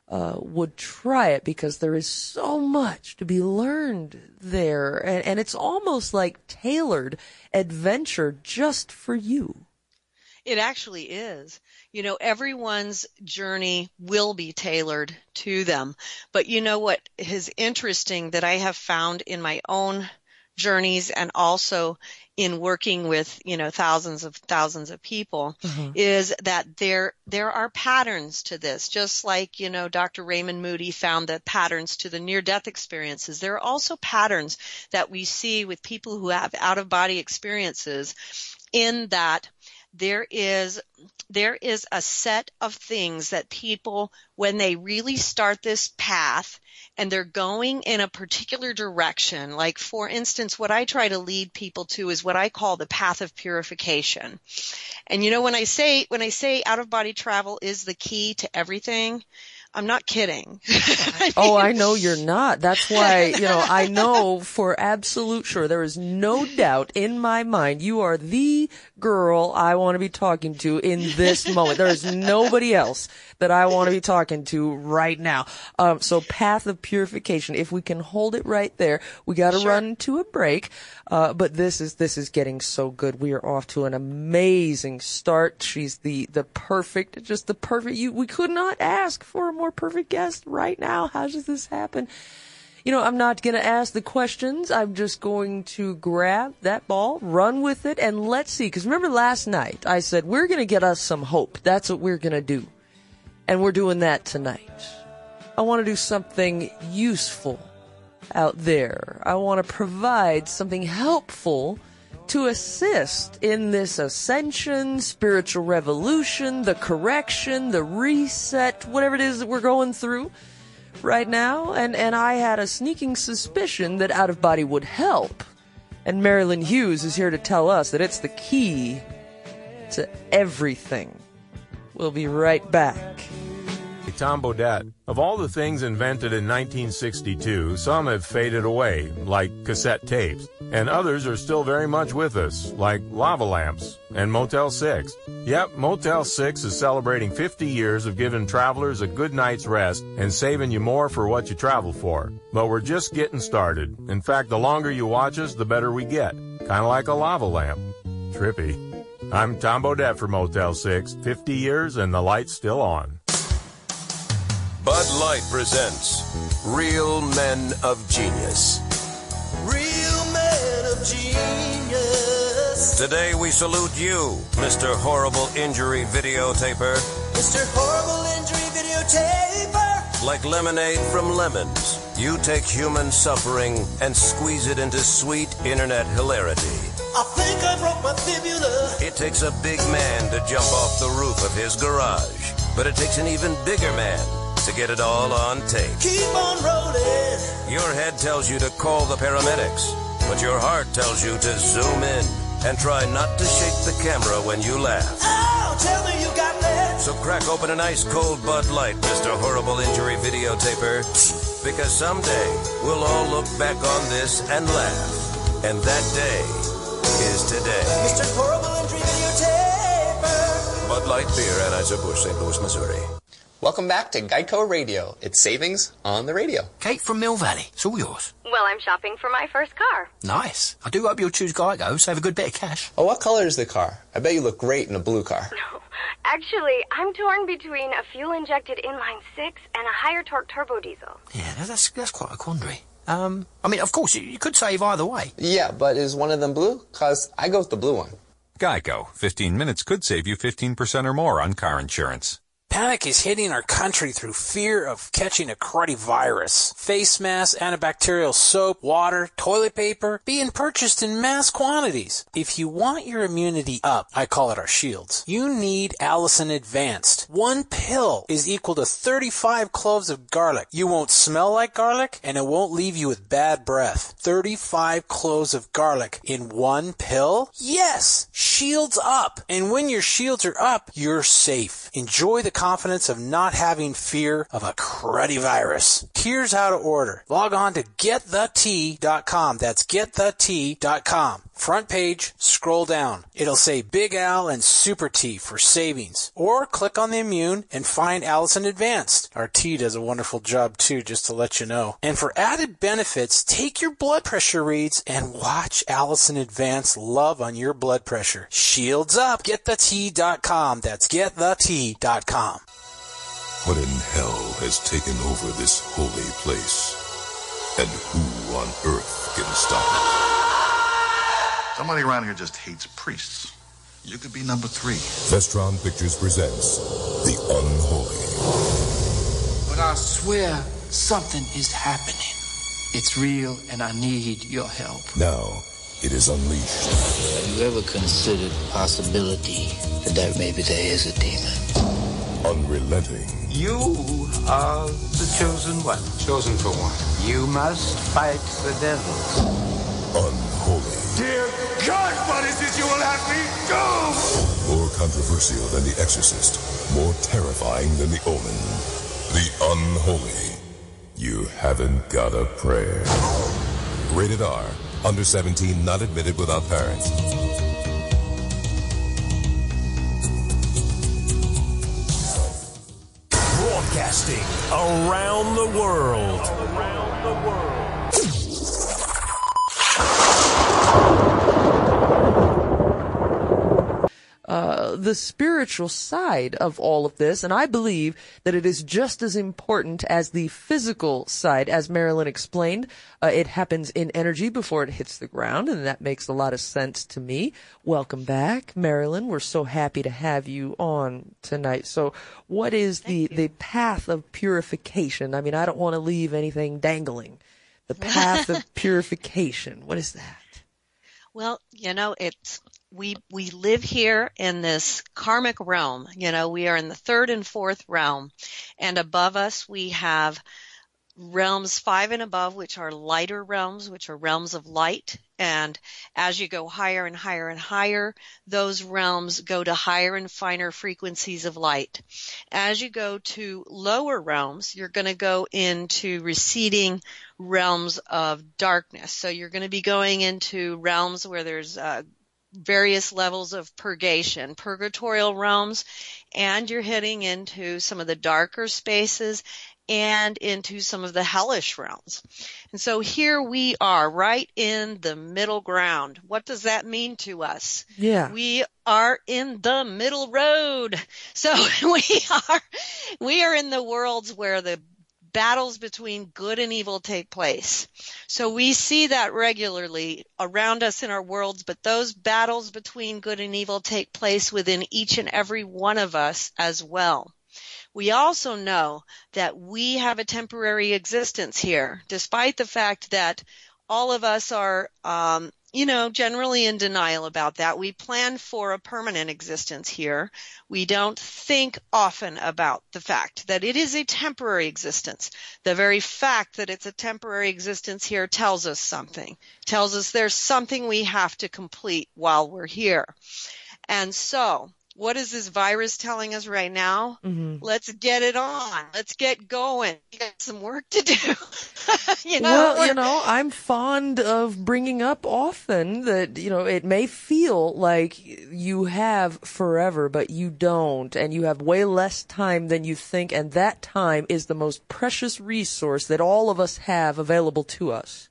uh, would try it because there is so much to be learned there and, and it's almost like tailored adventure just for you. It actually is. You know, everyone's journey will be tailored to them. But you know what is interesting that I have found in my own journeys and also in working with, you know, thousands of thousands of people mm-hmm. is that there, there are patterns to this. Just like, you know, Dr. Raymond Moody found the patterns to the near death experiences. There are also patterns that we see with people who have out of body experiences in that there is there is a set of things that people when they really start this path and they're going in a particular direction like for instance what i try to lead people to is what i call the path of purification. And you know when i say when i say out of body travel is the key to everything i'm not kidding oh, I know you're not. That's why, you know, I know for absolute sure there is no doubt in my mind you are the girl I want to be talking to in this moment. There is nobody else that I want to be talking to right now. Um, so path of purification, if we can hold it right there, we got to run to a break. Uh, but this is, this is getting so good. We are off to an amazing start. She's the, the perfect, just the perfect, you, we could not ask for a more perfect guest right now. How does this happen? You know, I'm not going to ask the questions. I'm just going to grab that ball, run with it, and let's see. Because remember last night, I said, we're going to get us some hope. That's what we're going to do. And we're doing that tonight. I want to do something useful out there. I want to provide something helpful to assist in this ascension, spiritual revolution, the correction, the reset, whatever it is that we're going through right now. And, and I had a sneaking suspicion that out of body would help. And Marilynn Hughes is here to tell us that it's the key to everything. We'll be right back. Tom Bodett. Of all the things invented in 1962, some have faded away, like cassette tapes, and others are still very much with us, like lava lamps and Motel 6. Yep, Motel 6 is celebrating 50 years of giving travelers a good night's rest and saving you more for what you travel for. But we're just getting started. In fact, the longer you watch us, the better we get. Kind of like a lava lamp. Trippy. I'm Tom Bodett for Motel 6. 50 years and the light's still on. Bud Light presents Real Men of Genius. Real men of genius. Today we salute you, Mr. Horrible Injury Videotaper. Mr. Horrible Injury Videotaper. Like lemonade from lemons, you take human suffering and squeeze it into sweet internet hilarity. I think I broke my fibula. It takes a big man to jump off the roof of his garage, but it takes an even bigger man to get it all on tape. Keep on rolling. Your head tells you to call the paramedics, but your heart tells you to zoom in and try not to shake the camera when you laugh. Oh, tell me you got that. So crack open an ice cold Bud Light, Mr. Horrible Injury Videotaper, because someday we'll all look back on this and laugh. And that day is today. Mr. Horrible Injury Videotaper. Bud Light Beer, Anheuser-Busch, St. Louis, Missouri. Welcome back to Geico Radio. It's savings on the radio. Kate from Mill Valley. It's all yours. Well, I'm shopping for my first car. Nice. I do hope you'll choose Geico, save a good bit of cash. Oh, what color is the car? I bet you look great in a blue car. No. Actually, I'm torn between a fuel-injected inline six and a higher torque turbo diesel. Yeah, that's that's quite a quandary. Um, I mean, of course, you, you could save either way. Yeah, but is one of them blue? Cause I go with the blue one. Geico. 15 minutes could save you 15% or more on car insurance. Panic is hitting our country through fear of catching a cruddy virus. Face masks, antibacterial soap, water, toilet paper being purchased in mass quantities. If you want your immunity up, I call it our shields, you need Allicin Advanced. One pill is equal to 35 cloves of garlic. You won't smell like garlic and it won't leave you with bad breath. 35 cloves of garlic in one pill? Yes! Shields up! And when your shields are up, you're safe. Enjoy the confidence of not having fear of a cruddy virus. Here's how to order. Log on to getthetea.com. That's getthetea.com. Front page, scroll down. It'll say Big Al and Super T for savings. Or click on the immune and find Allicin Advanced. Our tea does a wonderful job too, just to let you know. And for added benefits, take your blood pressure reads and watch Allicin Advanced love on your blood pressure. Shields up. Getthetea.com. That's getthetea.com. What in hell has taken over this holy place? And who on earth can stop it? Somebody around here just hates priests. You could be number three. Vestron Pictures presents The Unholy. But I swear something is happening. It's real, and I need your help. Now, it is unleashed. Have you ever considered the possibility that maybe there is a demon? Unrelenting. You are the chosen one. Chosen for what? You must fight the devil. Unholy. Dear God, what is it you will have me do? More controversial than The Exorcist. More terrifying than The Omen. The Unholy. You haven't got a prayer. Rated R. Under 17, not admitted without parents. Broadcasting around the world. Around the world. The spiritual side of all of this, and I believe that it is just as important as the physical side. As Marilynn explained, uh, it happens in energy before it hits the ground, and that makes a lot of sense to me. Welcome back, Marilynn. We're so happy to have you on tonight. So, what is the the path of purification? I mean, I don't want to leave anything dangling. The path of purification. What is that? Well, you know, it's we we live here in this karmic realm. You know, we are in the third and fourth realm, and above us we have realms five and above, which are lighter realms, which are realms of light, And as you go higher and higher and higher, those realms go to higher and finer frequencies of light. As you go to lower realms, you're going to go into receding realms of darkness. So you're going to be going into realms where there's uh, various levels of purgation, purgatorial realms, and you're heading into some of the darker spaces and into some of the hellish realms. And so here we are right in the middle ground. What does that mean to us? Yeah. We are in the middle road. So we are, we are in the worlds where the battles between good and evil take place. So we see that regularly around us in our worlds, but those battles between good and evil take place within each and every one of us as well. We also know that we have a temporary existence here, despite the fact that all of us are, um, you know, generally in denial about that. We plan for a permanent existence here. We don't think often about the fact that it is a temporary existence. The very fact that it's a temporary existence here tells us something, tells us there's something we have to complete while we're here. And so what is this virus telling us right now? Mm-hmm. Let's get it on. Let's get going. We got some work to do. you know, well, you know, I'm fond of bringing up often that, you know, it may feel like you have forever, but you don't, and you have way less time than you think, and that time is the most precious resource that all of us have available to us.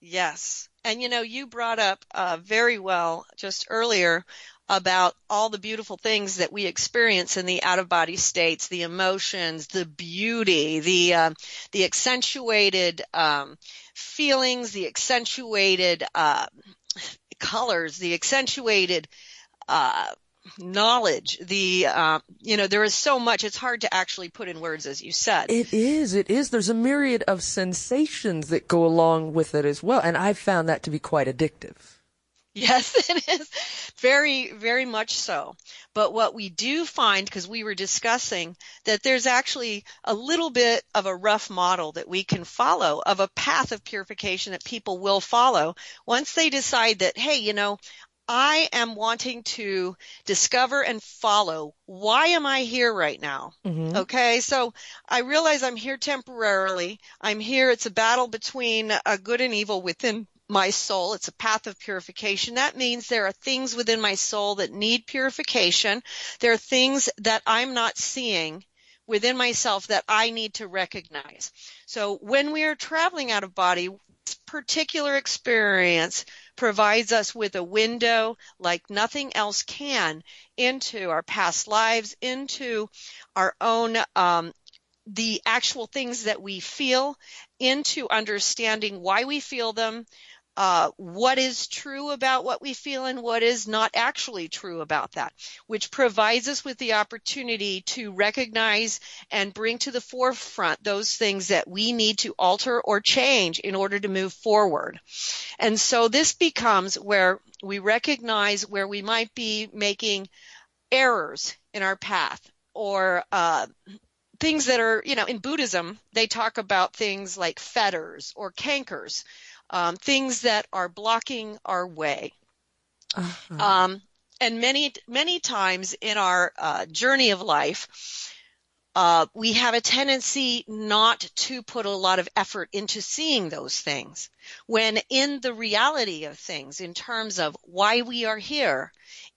Yes. And you know, you brought up uh, very well just earlier about all the beautiful things that we experience in the out of body states, the emotions, the beauty, the uh, the accentuated um, feelings, the accentuated uh, colors, the accentuated uh, knowledge. The uh, you know there is so much. It's hard to actually put in words, as you said. It is, it is. There's a myriad of sensations that go along with it as well, and I've found that to be quite addictive. Yes, it is. Very, very much so. But what we do find, because we were discussing that there's actually a little bit of a rough model that we can follow of a path of purification that people will follow once they decide that, hey, you know, I am wanting to discover and follow why am I here right now? Mm-hmm. Okay, so I realize I'm here temporarily. I'm here. It's a battle between a good and evil within my soul. It's a path of purification. That means there are things within my soul that need purification. There are things that I'm not seeing within myself that I need to recognize. So when we are traveling out of body, this particular experience provides us with a window like nothing else can into our past lives, into our own um, the actual things that we feel into understanding why we feel them, uh, what is true about what we feel and what is not actually true about that, which provides us with the opportunity to recognize and bring to the forefront those things that we need to alter or change in order to move forward. And so this becomes where we recognize where we might be making errors in our path or uh, things that are, you know, in Buddhism, they talk about things like fetters or cankers, um, things that are blocking our way. Uh-huh. Um, and many, many times in our uh, journey of life, uh, we have a tendency not to put a lot of effort into seeing those things. When in the reality of things, in terms of why we are here,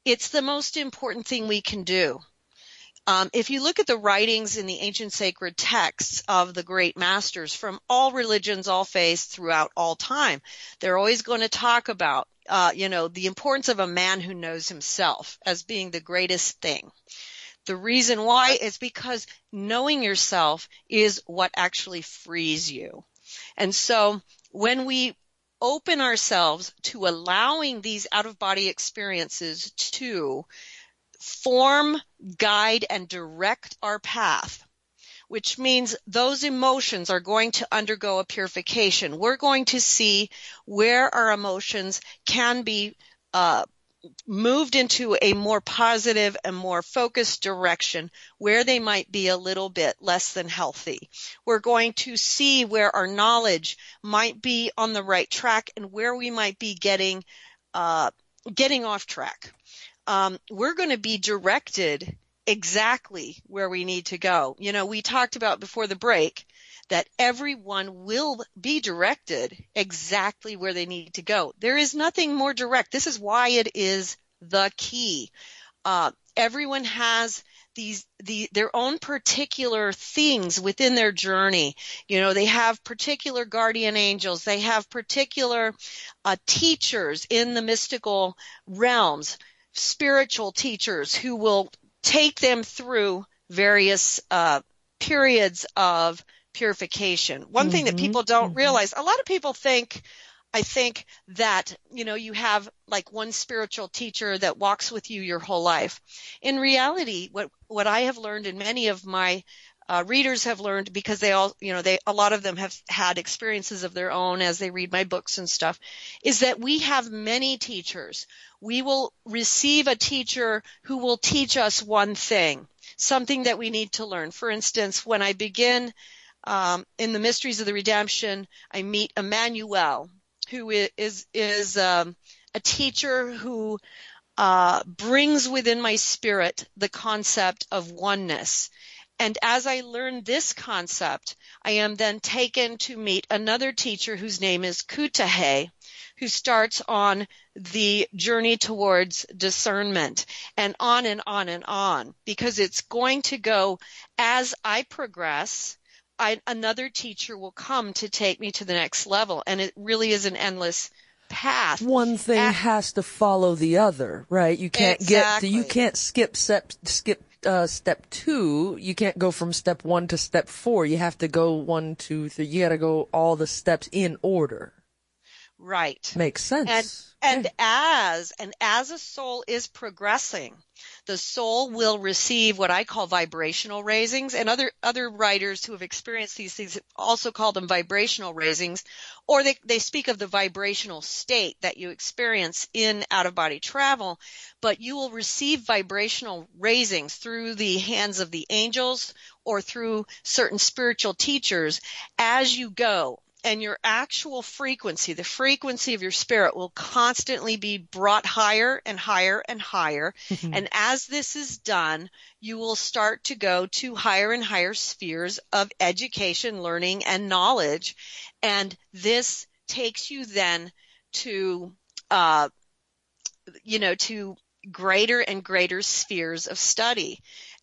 it's the most important thing we can do. Um, if you look at the writings in the ancient sacred texts of the great masters from all religions, all faiths throughout all time, they're always going to talk about, uh, you know, the importance of a man who knows himself as being the greatest thing. The reason why is because knowing yourself is what actually frees you. And so when we open ourselves to allowing these out of body experiences to form, guide, and direct our path, which means those emotions are going to undergo a purification. We're going to see where our emotions can be uh, moved into a more positive and more focused direction where they might be a little bit less than healthy. We're going to see where our knowledge might be on the right track and where we might be getting uh, getting off track. Um, we're going to be directed exactly where we need to go. You know, we talked about before the break that everyone will be directed exactly where they need to go. There is nothing more direct. This is why it is the key. Uh, everyone has these the their own particular things within their journey you know they have particular guardian angels they have particular uh, teachers in the mystical realms spiritual teachers who will take them through various uh, periods of purification. One mm-hmm. thing that people don't mm-hmm. realize, a lot of people think, I think that, you know, you have like one spiritual teacher that walks with you your whole life. In reality, what, what I have learned in many of my uh, readers have learned because they all, you know, they, a lot of them have had experiences of their own as they read my books and stuff, is that we have many teachers. We will receive a teacher who will teach us one thing, something that we need to learn. For instance, when I begin um, in the mysteries of the redemption, I meet Emmanuel, who is is um, a teacher who uh, brings within my spirit the concept of oneness. And as I learn this concept, I am then taken to meet another teacher whose name is Kutahe, who starts on the journey towards discernment and on and on and on because it's going to go as I progress I, another teacher will come to take me to the next level. And it really is an endless path. One thing At, has to follow the other, right? You can't exactly. get, you can't skip step, skip, uh, step two. You can't go from step one to step four. You have to go one, two, three. You gotta go all the steps in order. Right. Makes sense. And, and as, and as a soul is progressing, the soul will receive what I call vibrational raisings and other, other writers who have experienced these things also call them vibrational raisings or they, they speak of the vibrational state that you experience in out of body travel, but you will receive vibrational raisings through the hands of the angels or through certain spiritual teachers as you go and your actual frequency, the frequency of your spirit will constantly be brought higher and higher and higher. Mm-hmm. And as this is done, you will start to go to higher and higher spheres of education, learning, and knowledge. And this takes you then to, uh, you know, to greater and greater spheres of study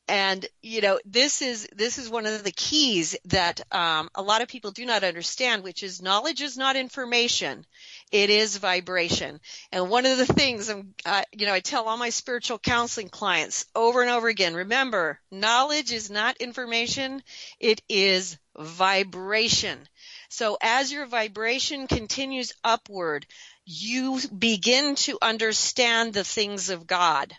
and you know this is this is one of the keys that um, a lot of people do not understand which is knowledge is not information it is vibration. And one of the things i'm uh, you know i tell all my spiritual counseling clients over and over again remember knowledge is not information it is vibration. So as your vibration continues upward you begin to understand the things of god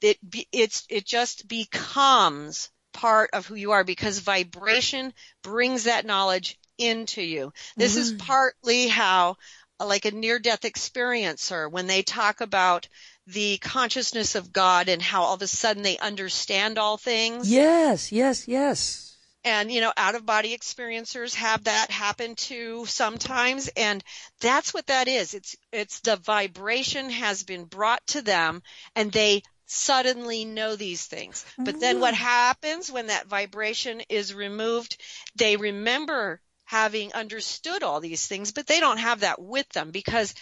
it it's it just becomes part of who you are because vibration brings that knowledge into you. This mm-hmm. is partly how like a near death experiencer when they talk about the consciousness of God and how all of a sudden they understand all things. Yes, yes, yes. And, you know, out of body experiencers have that happen too sometimes. And that's what that is. It's, it's the vibration has been brought to them and they suddenly know these things. But then what mm. happens when that vibration is removed? They remember having understood all these things, but they don't have that with them because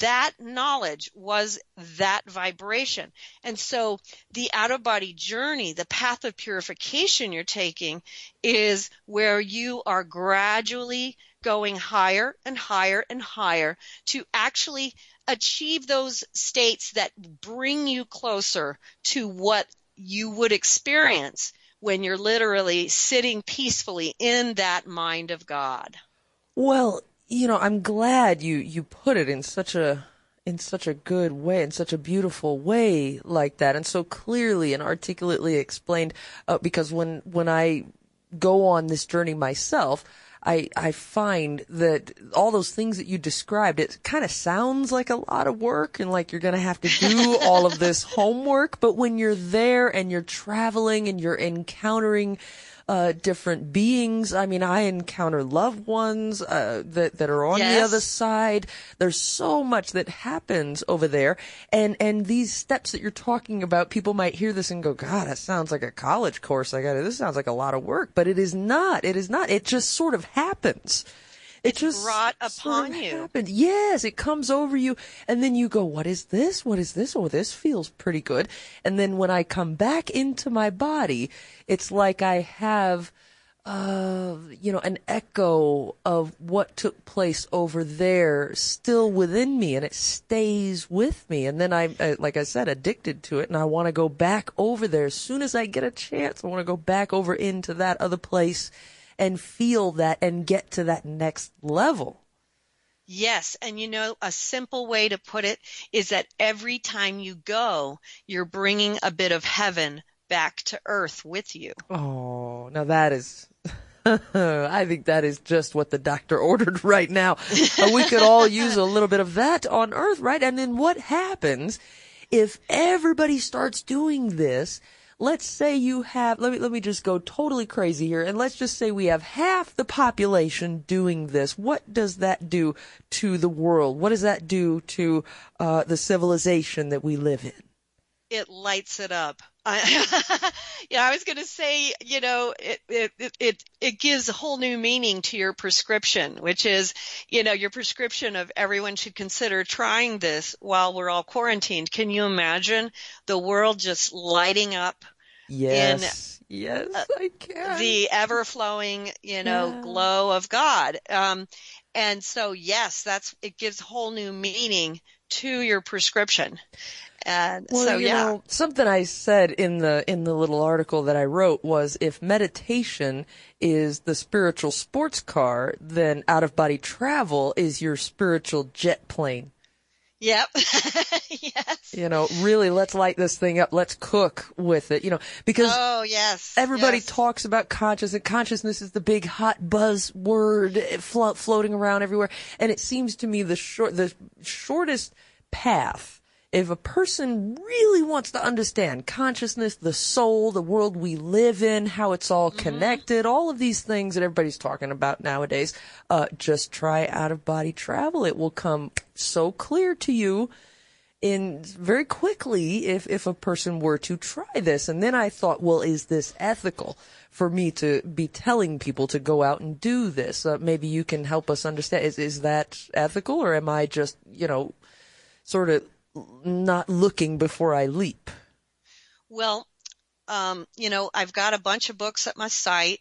that knowledge was that vibration. And so the out of body journey, the path of purification you're taking is where you are gradually going higher and higher and higher to actually achieve those states that bring you closer to what you would experience when you're literally sitting peacefully in that mind of God. Well, you know, I'm glad you you put it in such a in such a good way, in such a beautiful way like that, and so clearly and articulately explained. Uh, because when when I go on this journey myself, I, I find that all those things that you described, it kind of sounds like a lot of work and like you're going to have to do all of this homework. But when you're there and you're traveling and you're encountering uh, different beings. I mean, I encounter loved ones uh, that that are on the other side. There's so much that happens over there, and and these steps that you're talking about, people might hear this and go, "God, that sounds like a college course. I got it. This sounds like a lot of work." But it is not. It is not. It just sort of happens. It just brought sort of upon you. happened. Yes, it comes over you, and then you go, "What is this? What is this? Oh, this feels pretty good." And then when I come back into my body, it's like I have, uh, you know, an echo of what took place over there still within me, and it stays with me. And then I'm, uh, like I said, addicted to it, and I want to go back over there as soon as I get a chance. I want to go back over into that other place and feel that and get to that next level. Yes, and you know, a simple way to put it is that every time you go, you're bringing a bit of heaven back to earth with you. Oh, now that is. I think that is just what the doctor ordered right now. We could all use a little bit of that on Earth, right? And then what happens if everybody starts doing this? Let's say you have, let me, let me just go totally crazy here. And let's just say we have half the population doing this. What does that do to the world? What does that do to, uh, the civilization that we live in? It lights it up. I, yeah, I was going to say, you know, it, it, it, it, gives a whole new meaning to your prescription, which is, you know, your prescription of everyone should consider trying this while we're all quarantined. Can you imagine the world just lighting up Yes. yes, I can. the ever flowing, you know, Yeah. glow of God. Um, and so, yes, that's, it gives whole new meaning to your prescription. And Well, so, you yeah. know, something I said in the in the little article that I wrote was if meditation is the spiritual sports car, then out of body travel is your spiritual jet plane. Yep. yes. You know, really, let's light this thing up. Let's cook with it. You know, because Oh, yes. everybody yes. talks about consciousness. Consciousness is the big hot buzz word eh, flo- floating around everywhere. And it seems to me the short, the shortest path. If a person really wants to understand consciousness, the soul, the world we live in, how it's all connected, all of these things that everybody's talking about nowadays, uh, just try out of body travel. It will come so clear to you in very quickly if if a person were to try this. And then i thought well is this ethical for me to be telling people to go out and do this? Uh, maybe you can help us understand. Is is that ethical or am i just you know sort of not looking before i leap Well, um, you know, I've got a bunch of books at my site.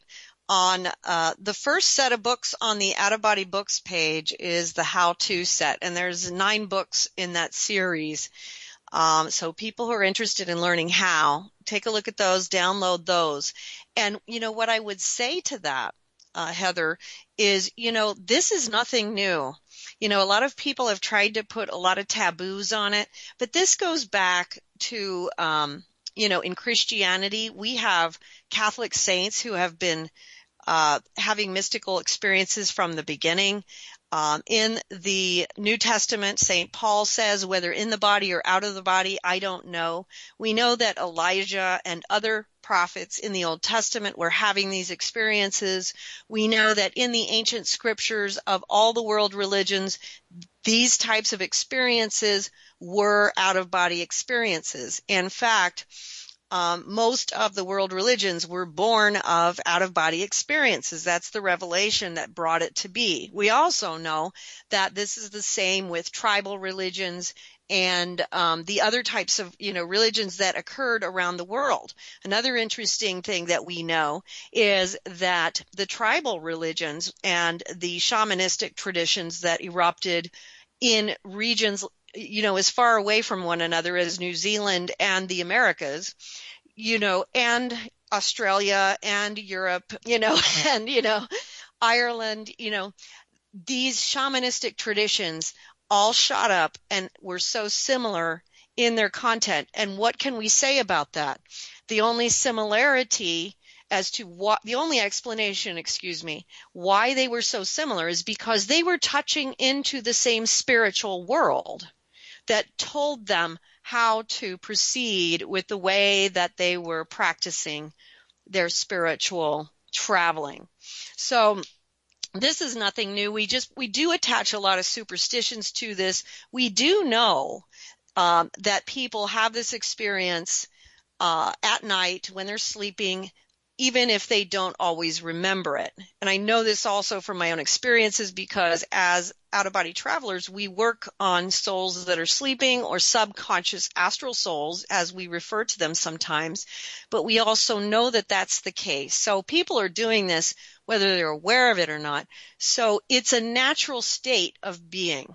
On uh, the first set of books on the Out of Body Books page is the How To set, and there's nine books in that series. Um, so people who are interested in learning how, take a look at those, download those. And you know what I would say to that, uh, Heather, is you know this is nothing new. You know, a lot of people have tried to put a lot of taboos on it, but this goes back to um, you know, in Christianity, we have Catholic saints who have been uh, having mystical experiences from the beginning. Um, in the New Testament, St. Paul says, whether in the body or out of the body, I don't know. We know that Elijah and other prophets in the Old Testament were having these experiences. We know that in the ancient scriptures of all the world religions, these types of experiences were out of body experiences. In fact, um, most of the world religions were born of out of body experiences. That's the revelation that brought it to be. We also know that this is the same with tribal religions and um, the other types of you know religions that occurred around the world. Another interesting thing that we know is that the tribal religions and the shamanistic traditions that erupted in regions you know as far away from one another as New Zealand and the Americas you know and Australia and Europe you know and you know Ireland you know these shamanistic traditions all shot up and were so similar in their content. And what can we say about that? The only similarity as to what the only explanation, excuse me, why they were so similar is because they were touching into the same spiritual world that told them how to proceed with the way that they were practicing their spiritual traveling. So this is nothing new. We just we do attach a lot of superstitions to this. We do know um, that people have this experience uh, at night when they're sleeping, even if they don't always remember it. And I know this also from my own experiences because as out of body travelers, we work on souls that are sleeping or subconscious astral souls, as we refer to them sometimes. But we also know that that's the case. So people are doing this whether they're aware of it or not. So it's a natural state of being.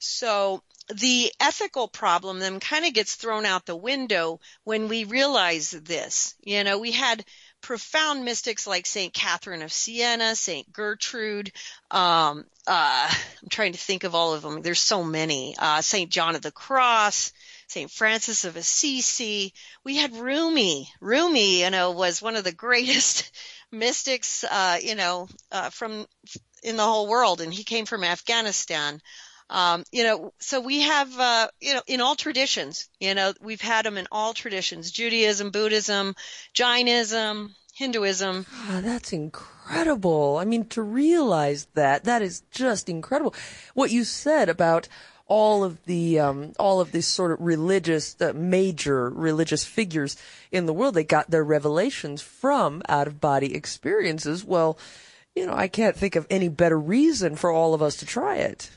So the ethical problem then kind of gets thrown out the window when we realize this. You know, we had profound mystics like Saint Catherine of Siena, Saint Gertrude. Um, uh, I'm trying to think of all of them. There's so many. Uh, Saint John of the Cross, Saint Francis of Assisi. We had Rumi. Rumi, you know, was one of the greatest mystics, uh, you know, uh, from in the whole world, and he came from Afghanistan. Um, you know, so we have, uh, you know, in all traditions, you know, we've had them in all traditions: Judaism, Buddhism, Jainism, Hinduism. God, that's incredible. I mean, to realize that, that is just incredible. What you said about all of the um, all of these sort of religious uh, major religious figures in the world they got their revelations from out of body experiences well you know i can't think of any better reason for all of us to try it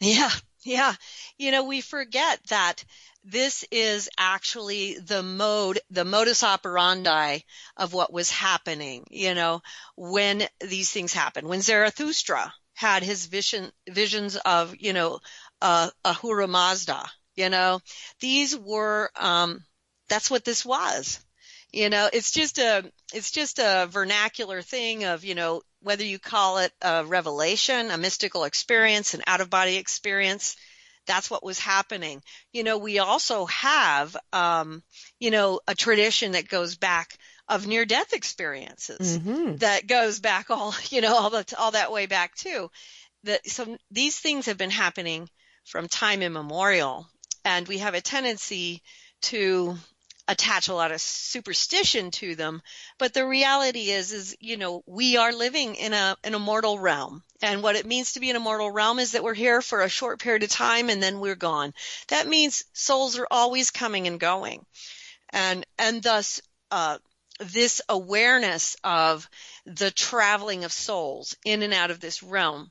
yeah yeah you know we forget that this is actually the mode the modus operandi of what was happening you know when these things happened, when zarathustra had his vision visions of you know uh, Ahura Mazda. You know, these were um, that's what this was. You know, it's just a it's just a vernacular thing of you know whether you call it a revelation, a mystical experience, an out of body experience. That's what was happening. You know, we also have um, you know a tradition that goes back of near death experiences mm-hmm. that goes back all you know all that, all that way back too. That so these things have been happening from time immemorial. And we have a tendency to attach a lot of superstition to them. But the reality is, is, you know, we are living in a, in a mortal realm. And what it means to be in a mortal realm is that we're here for a short period of time and then we're gone. That means souls are always coming and going. And, and thus, uh, this awareness of the traveling of souls in and out of this realm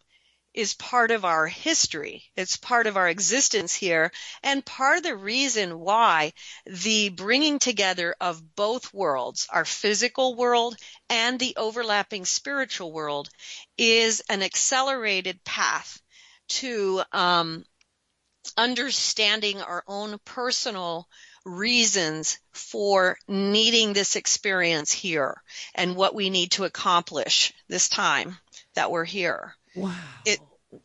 is part of our history. It's part of our existence here and part of the reason why the bringing together of both worlds, our physical world and the overlapping spiritual world is an accelerated path to um, understanding our own personal reasons for needing this experience here and what we need to accomplish this time that we're here. Wow. It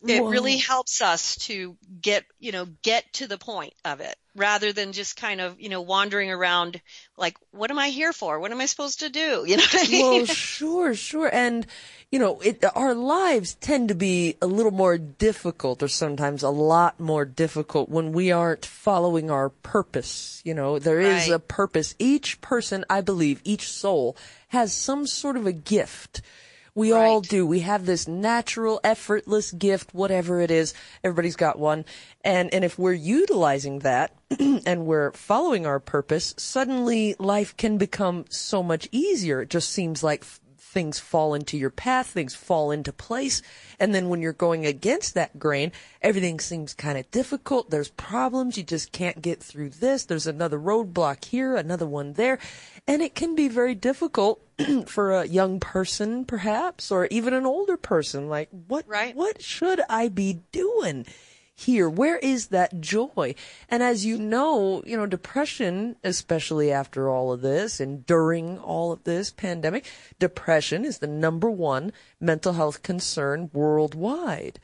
it Whoa. really helps us to get, you know, get to the point of it rather than just kind of, you know, wandering around like, what am I here for? What am I supposed to do? You know what I mean? well, sure, sure. And, you know, it, our lives tend to be a little more difficult or sometimes a lot more difficult when we aren't following our purpose. You know, there is Right. a purpose. Each person, I believe, each soul has some sort of a gift. We all do. We have this natural, effortless gift, whatever it is. Everybody's got one. And, and if we're utilizing that and we're following our purpose, suddenly life can become so much easier. It just seems like things fall into your path, things fall into place. And then when you're going against that grain, everything seems kind of difficult. There's problems. You just can't get through this. There's another roadblock here, another one there. And it can be very difficult for a young person, perhaps, or even an older person. Like, what, right. what should I be doing? Here? Where is that joy? And as you know, you know, depression, especially after all of this and during all of this pandemic, depression is the number one mental health concern worldwide.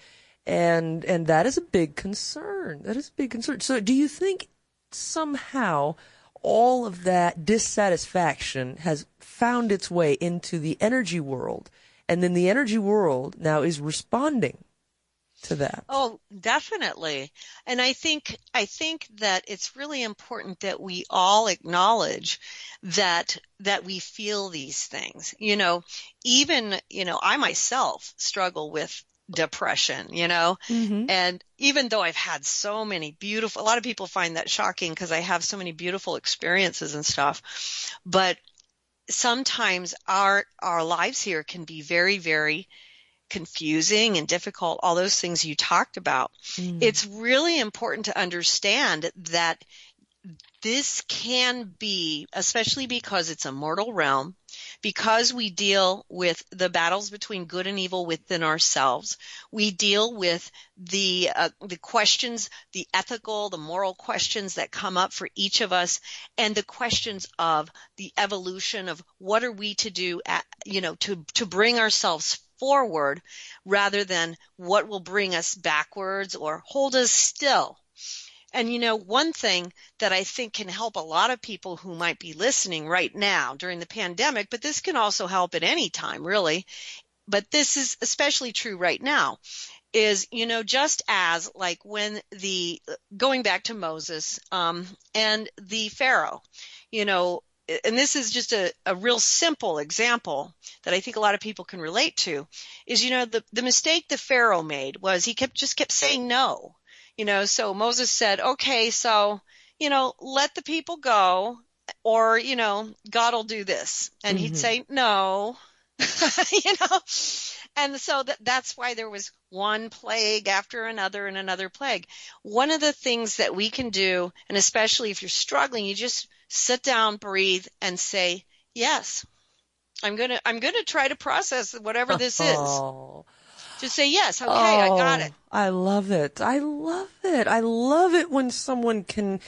And, and that is a big concern. That is a big concern. So do you think somehow all of that dissatisfaction has found its way into the energy world. And then the energy world now is responding to that. Oh, definitely. And I think I think that it's really important that we all acknowledge that that we feel these things. You know, even, you know, I myself struggle with depression, you know? Mm-hmm. And even though I've had so many beautiful, a lot of people find that shocking because I have so many beautiful experiences and stuff. But sometimes our, our lives here can be very, very confusing and difficult, all those things you talked about. It's really important to understand that this can be, especially because it's a mortal realm, because we deal with the battles between good and evil within ourselves. We deal with the uh, the questions, the ethical, the moral questions that come up for each of us, and the questions of the evolution of what are we to do, at, you know, to to bring ourselves forward rather than what will bring us backwards or hold us still. And you know, one thing that I think can help a lot of people who might be listening right now during the pandemic, but this can also help at any time, really. But this is especially true right now is, you know, just as like when the, going back to Moses, um, and the Pharaoh, you know, and this is just a, a real simple example that I think a lot of people can relate to is, you know, the, the mistake the Pharaoh made was he kept, just kept saying no you know, so Moses said, okay, so, you know, let the people go or, you know, God will do this. And he'd Mhm. say, no, you know, and so that, that's why there was one plague after another and another plague. One of the things that we can do, and especially if you're struggling, you just sit down, breathe and say, yes, I'm going to, I'm going to try to process whatever this is. Oh. Just say, yes, okay, I got Oh, it. I love it. I love it. I love it when someone can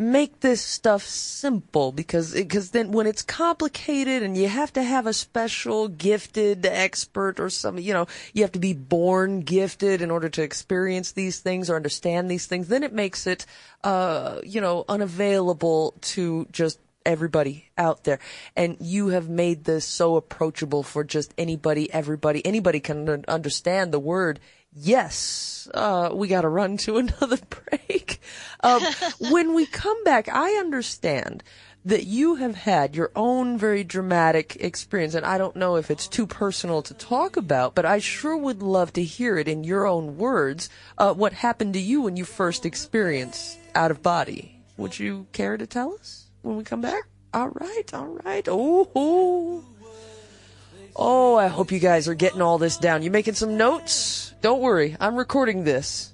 make this stuff simple because because then when it's complicated and you have to have a special gifted expert or some you know you have to be born gifted in order to experience these things or understand these things then it makes it uh you know unavailable to just everybody out there. And you have made this so approachable for just anybody everybody. Anybody can understand the word yes uh we got to run to another break. Um when we come back i understand that you have had your own very dramatic experience and i don't know if it's too personal to talk about but i sure would love to hear it in your own words uh what happened to you when you first experienced out of body. Would you care to tell us when we come back? All right all right. Oh, oh. I hope you guys are getting all this down. You making some notes? Don't worry, I'm recording this.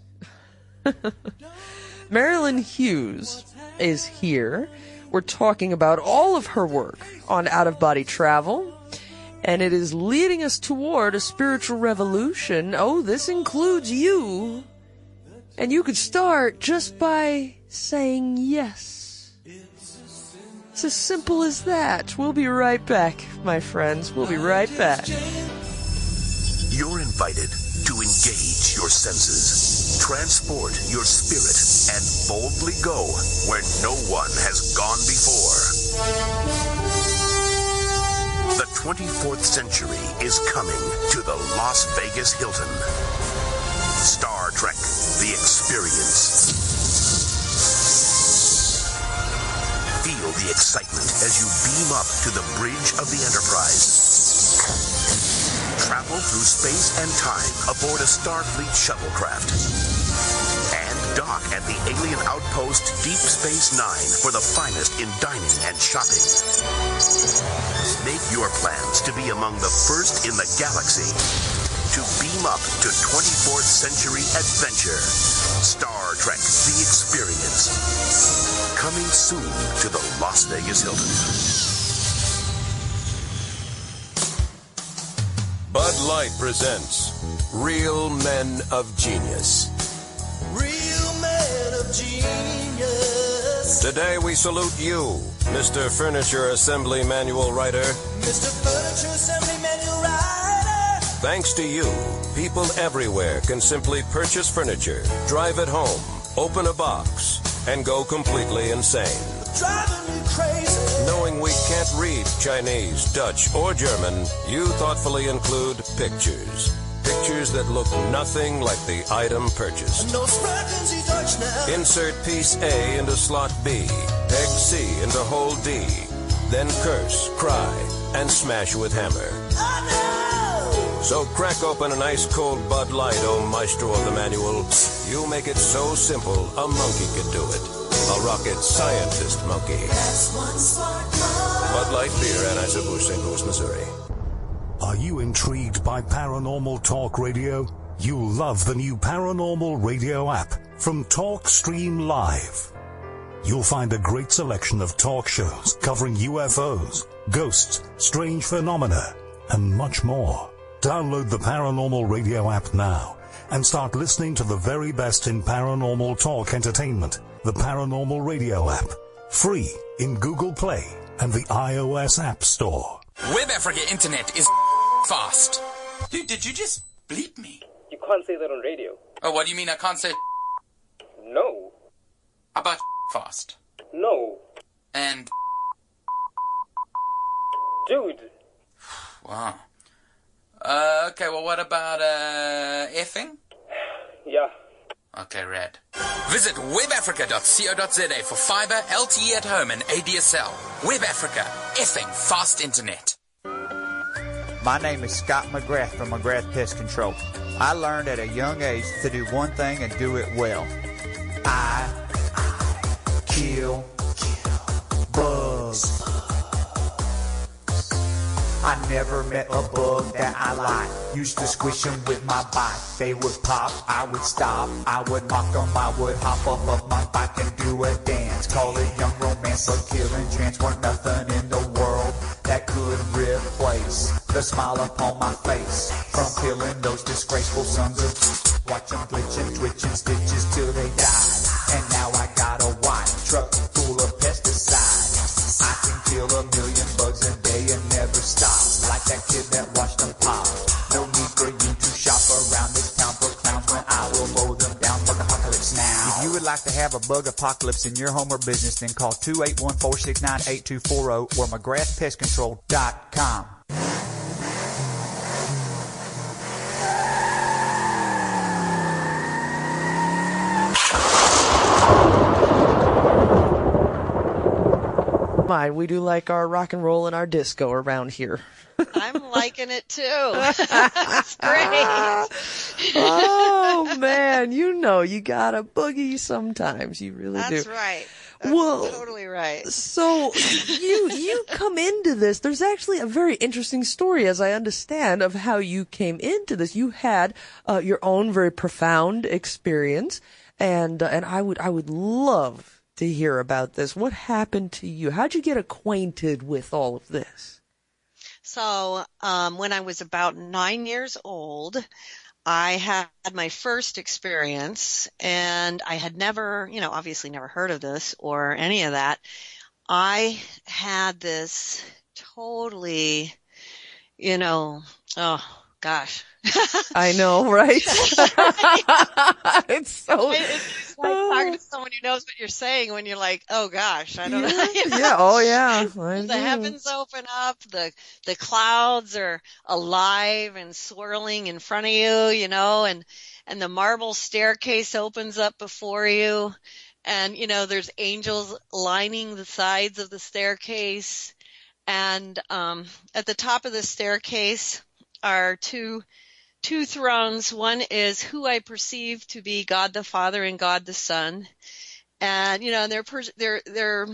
Marilynn Hughes is here. We're talking about all of her work on out of body travel, and it is leading us toward a spiritual revolution. Oh, this includes you. And you could start just by saying yes. It's as simple as that. We'll be right back, my friends. We'll be right back. You're invited to engage your senses, transport your spirit, and boldly go where no one has gone before. The 24th century is coming to the Las Vegas Hilton. Star Trek The Experience. Feel the excitement as you beam up to the bridge of the Enterprise. Travel through space and time aboard a Starfleet shuttlecraft. And dock at the alien outpost Deep Space Nine for the finest in dining and shopping. Make your plans to be among the first in the galaxy to beam up to 24th century adventure. Star Trek The Experience. Coming soon to the Las Vegas Hilton. Bud Light presents Real Men of Genius. Real man of genius. Today we salute you, Mr. Furniture Assembly Manual Writer. Mr. Furniture Assembly Manual Rider. Thanks to you, people everywhere can simply purchase furniture, drive it home, open a box, and go completely insane. driving me crazy. Knowing we can't read Chinese, Dutch, or German, you thoughtfully include pictures. Pictures that look nothing like the item purchased. No sprechen now. Insert piece A into slot B, peg C into hole D, then curse, cry, and smash with hammer. So crack open an ice cold Bud Light, oh maestro of the manual. You make it so simple, a monkey could do it. A rocket scientist monkey. Bud Light Beer, Anheuser-Busch, St. Louis, Missouri. Are you intrigued by Paranormal Talk Radio? You'll love the new Paranormal Radio app from TalkStream Live. You'll find a great selection of talk shows covering UFOs, ghosts, strange phenomena, and much more. Download the Paranormal Radio app now and start listening to the very best in paranormal talk entertainment. The Paranormal Radio app. Free in Google Play and the iOS App Store. Web Africa Internet is fast. Dude, did you just bleep me? You can't say that on radio. Oh, what do you mean I can't say No. How about fast? No. And Dude. wow. Uh, okay, well, what about uh, effing? Yeah. Okay, rad. Visit webafrica.co.za for fiber, LTE at home, and ADSL. Web Africa, effing fast internet. My name is Scott McGrath from McGrath Pest Control. I learned at a young age to do one thing and do it well. I, I kill, kill I never met a bug that I liked. Used to squish them with my bike. They would pop, I would stop. I would mock them, I would hop up of my bike and do a dance. Call it young romance, but killing trance. weren't nothing in the world that could replace the smile upon my face. From killing those disgraceful sons of watch them glitch and twitch and stitches till they die. And now stop. Like that kid that watched them pop. No need for you to shop around this town for clowns when I will mow them down. Bug apocalypse now. If you would like to have a bug apocalypse in your home or business, then call 281-469-8240 or McGrathPestControl.com. Mine, we do like our rock and roll and our disco around here. I'm liking it too. That's great. oh man, you know you gotta boogie sometimes. You really That's do. That's right. That's Well, totally right. So you you come into this. There's actually a very interesting story, as I understand, of how you came into this. You had uh, your own very profound experience, and uh, and I would I would love to hear about this. What happened to you? How'd you get acquainted with all of this? So, um, when I was about nine years old, I had my first experience and I had never, you know, obviously never heard of this or any of that. I had this totally, you know, oh gosh. I know, right? it's so. It's like talking to someone who knows what you're saying when you're like, oh gosh, I don't know. Yeah, you know? yeah, oh yeah. I the heavens open up, the the clouds are alive and swirling in front of you, you know, and and the marble staircase opens up before you, and you know there's angels lining the sides of the staircase, and um, at the top of the staircase are two two thrones. One is who I perceive to be God the Father and God the Son, and you know they're they're they're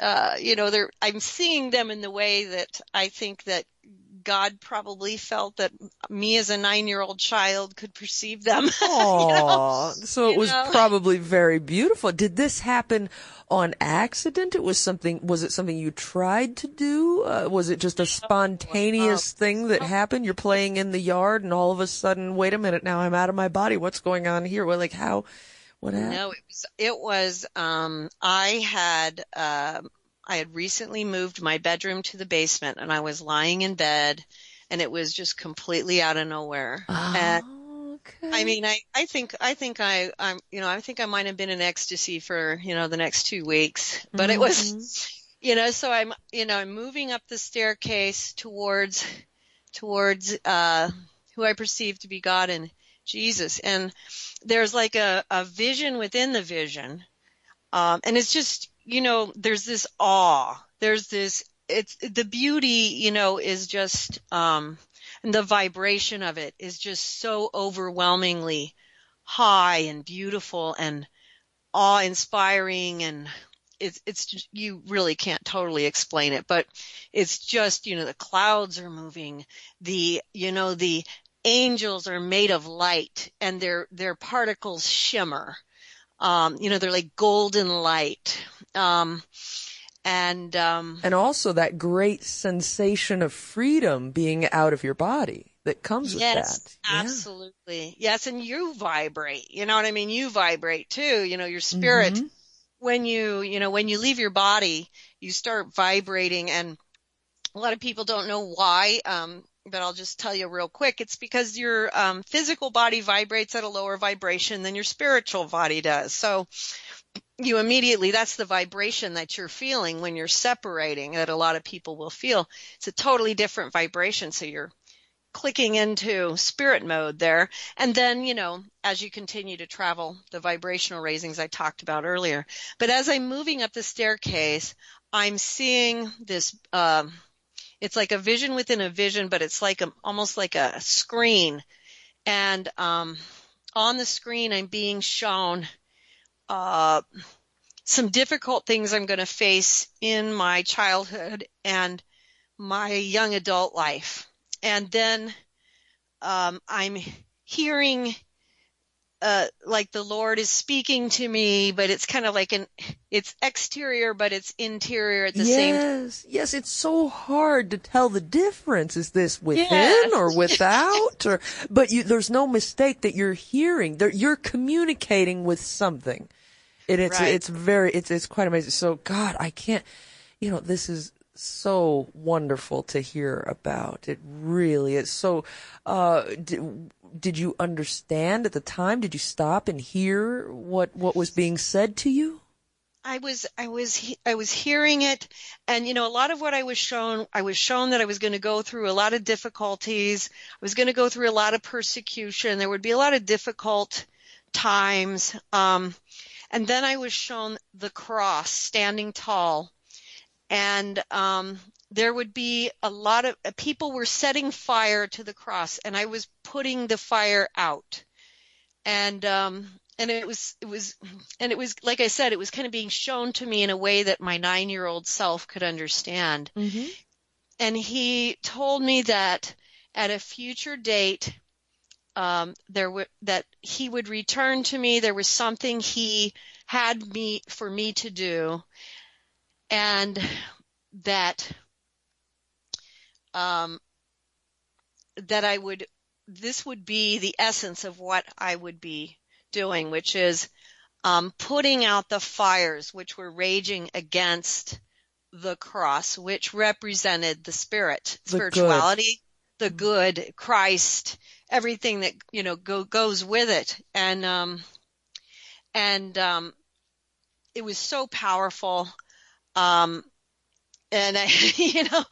uh, you know they're I'm seeing them in the way that I think that God probably felt that me as a nine year old child could perceive them. you know? So it You was know? probably very beautiful. Did this happen on accident? It was something. Was it something you tried to do? Uh, was it just a spontaneous thing that happened? You're playing in the yard, and all of a sudden, wait a minute, now I'm out of my body. What's going on here? Well, like how? What happened? No, it was it was um I had um I had recently moved my bedroom to the basement and I was lying in bed and it was just completely out of nowhere. Oh, and I mean, I, I think, I think I, I'm, you know, I think I might have been in ecstasy for, you know, the next two weeks, but it was, Mm-hmm. you know, so I'm, you know, I'm moving up the staircase towards, towards, uh, who I perceive to be God and Jesus. And there's like a, a vision within the vision. Um, and it's just, you know, there's this awe. There's this, it's, the beauty, you know, is just, um, and the vibration of it is just so overwhelmingly high and beautiful and awe inspiring and it's it's just, you really can't totally explain it but it's just you know the clouds are moving the you know the angels are made of light and their their particles shimmer um you know they're like golden light um and um And also that great sensation of freedom being out of your body that comes with yes, that. Yeah. absolutely. Yes, and you vibrate. You know what I mean? You vibrate too. You know, your spirit Mhm. when you, you know, when you leave your body, you start vibrating and a lot of people don't know why um but I'll just tell you real quick. It's because your um, physical body vibrates at a lower vibration than your spiritual body does. So you immediately, that's the vibration that you're feeling when you're separating that a lot of people will feel. It's a totally different vibration. So you're clicking into spirit mode there. And then, you know, as you continue to travel, the vibrational raisings I talked about earlier. But as I'm moving up the staircase, I'm seeing this, um, it's like a vision within a vision, but it's like a, almost like a screen. And, um, on the screen, I'm being shown, uh, some difficult things I'm going to face in my childhood and my young adult life. And then, um, I'm hearing, uh, like the Lord is speaking to me, but it's kind of like an, it's exterior, but it's interior at the same time. yes, yes, it's so hard to tell the difference. Is this within Yes. or without? or but you, there's no mistake that you're hearing. That you're communicating with something. And it's Right. it's very it's it's quite amazing. So God, I can't. You know, this is so wonderful to hear about. It really is. So, uh, did, did you understand at the time? Did you stop and hear what what was being said to you? I was I was I was hearing it and you know a lot of what I was shown I was shown that I was going to go through a lot of difficulties I was going to go through a lot of persecution there would be a lot of difficult times um and then I was shown the cross standing tall and um there would be a lot of uh, people were setting fire to the cross and I was putting the fire out. And um and it was it was and it was like I said it was kind of being shown to me in a way that my 9-year-old self could understand. Mm-hmm. and he told me that at a future date um there were that he would return to me. There was something he had me for me to do and that um that I would this would be the essence of what I would be doing, which is um, putting out the fires which were raging against the cross, which represented the spirit, The good. spirituality, the good, Christ, everything that you know go, goes with it, and um, and um, it was so powerful. Um, and I, you know,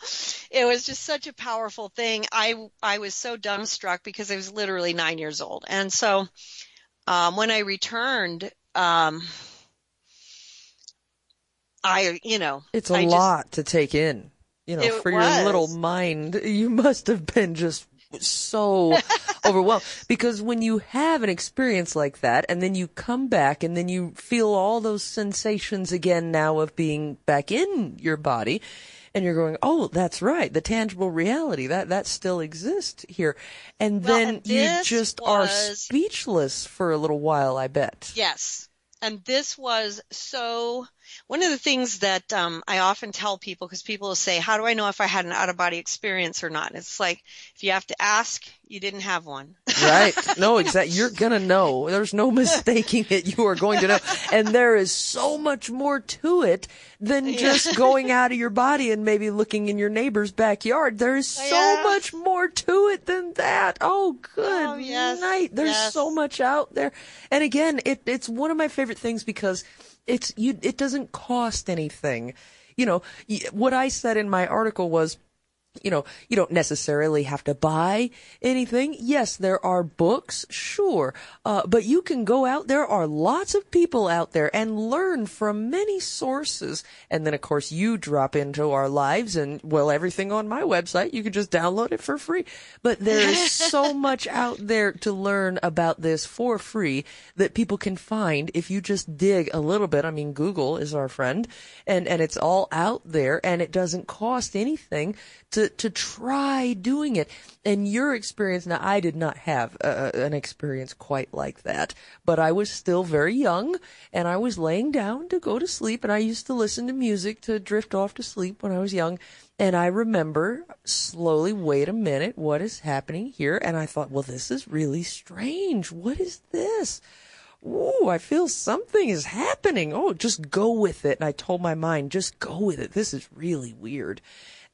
it was just such a powerful thing. I, I was so dumbstruck because I was literally nine years old. And so, um, when I returned, um, I, you know, It's a I just- lot to take in. You know, for your little mind, you must have been just so overwhelmed because when you have an experience like that and then you come back and then you feel all those sensations again now of being back in your body and you're going, "Oh, that's right. The tangible reality that that still exists here." And Well, then and you just are speechless for a little while, I bet. Yes. And this was so one of the things that um, I often tell people, because people will say, "How do I know if I had an out of body experience or not?" It's like if you have to ask, you didn't have one. right. No, exactly. You're gonna know. There's no mistaking it. You are going to know. And there is so much more to it than just going out of your body and maybe looking in your neighbor's backyard. There is so Yeah. much more to it than that. Oh, good Oh, yes. night. There's Yes. so much out there. And again, it, it's one of my favorite things because it's you. It doesn't cost anything. You know, what I said in my article was you know, you don't necessarily have to buy anything. Yes, there are books, sure, uh, but you can go out. There are lots of people out there and learn from many sources. And then, of course, you drop into our lives, and well, everything on my website, you can just download it for free. But there is so much out there to learn about this for free that people can find if you just dig a little bit. I mean, Google is our friend, and and it's all out there, and it doesn't cost anything to to try doing it. And your experience now, I did not have uh, an experience quite like that, but I was still very young, and I was laying down to go to sleep, and I used to listen to music to drift off to sleep when I was young. And I remember slowly, wait a minute, what is happening here? And I thought, well, this is really strange. What is this? Ooh, I feel something is happening. Oh, just go with it. And I told my mind, just go with it. This is really weird.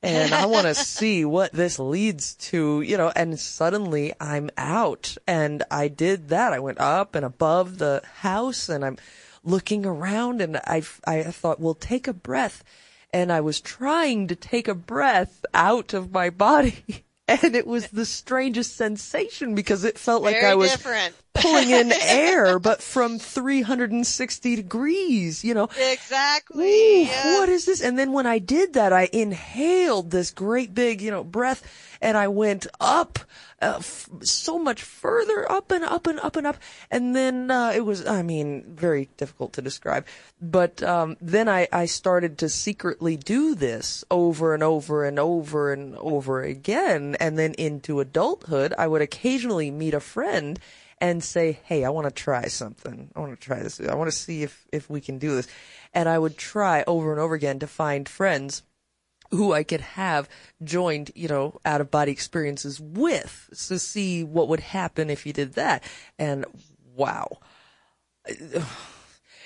And I want to see what this leads to, you know, and suddenly I'm out. And I did that. I went up and above the house and I'm looking around and I, I thought, well, take a breath. And I was trying to take a breath out of my body. And it was the strangest sensation because it felt like Very I was different. Pulling in air, but from 360 degrees, you know. Exactly. Ooh, yes. What is this? And then when I did that, I inhaled this great big, you know, breath and I went up uh, f- so much further up and up and up and up. And then, uh, it was, I mean, very difficult to describe. But, um, then I, I started to secretly do this over and over and over and over again. And then into adulthood, I would occasionally meet a friend and say, "Hey, I want to try something. I want to try this. I want to see if if we can do this." And I would try over and over again to find friends who I could have joined, you know, out of body experiences with to see what would happen if you did that. And wow.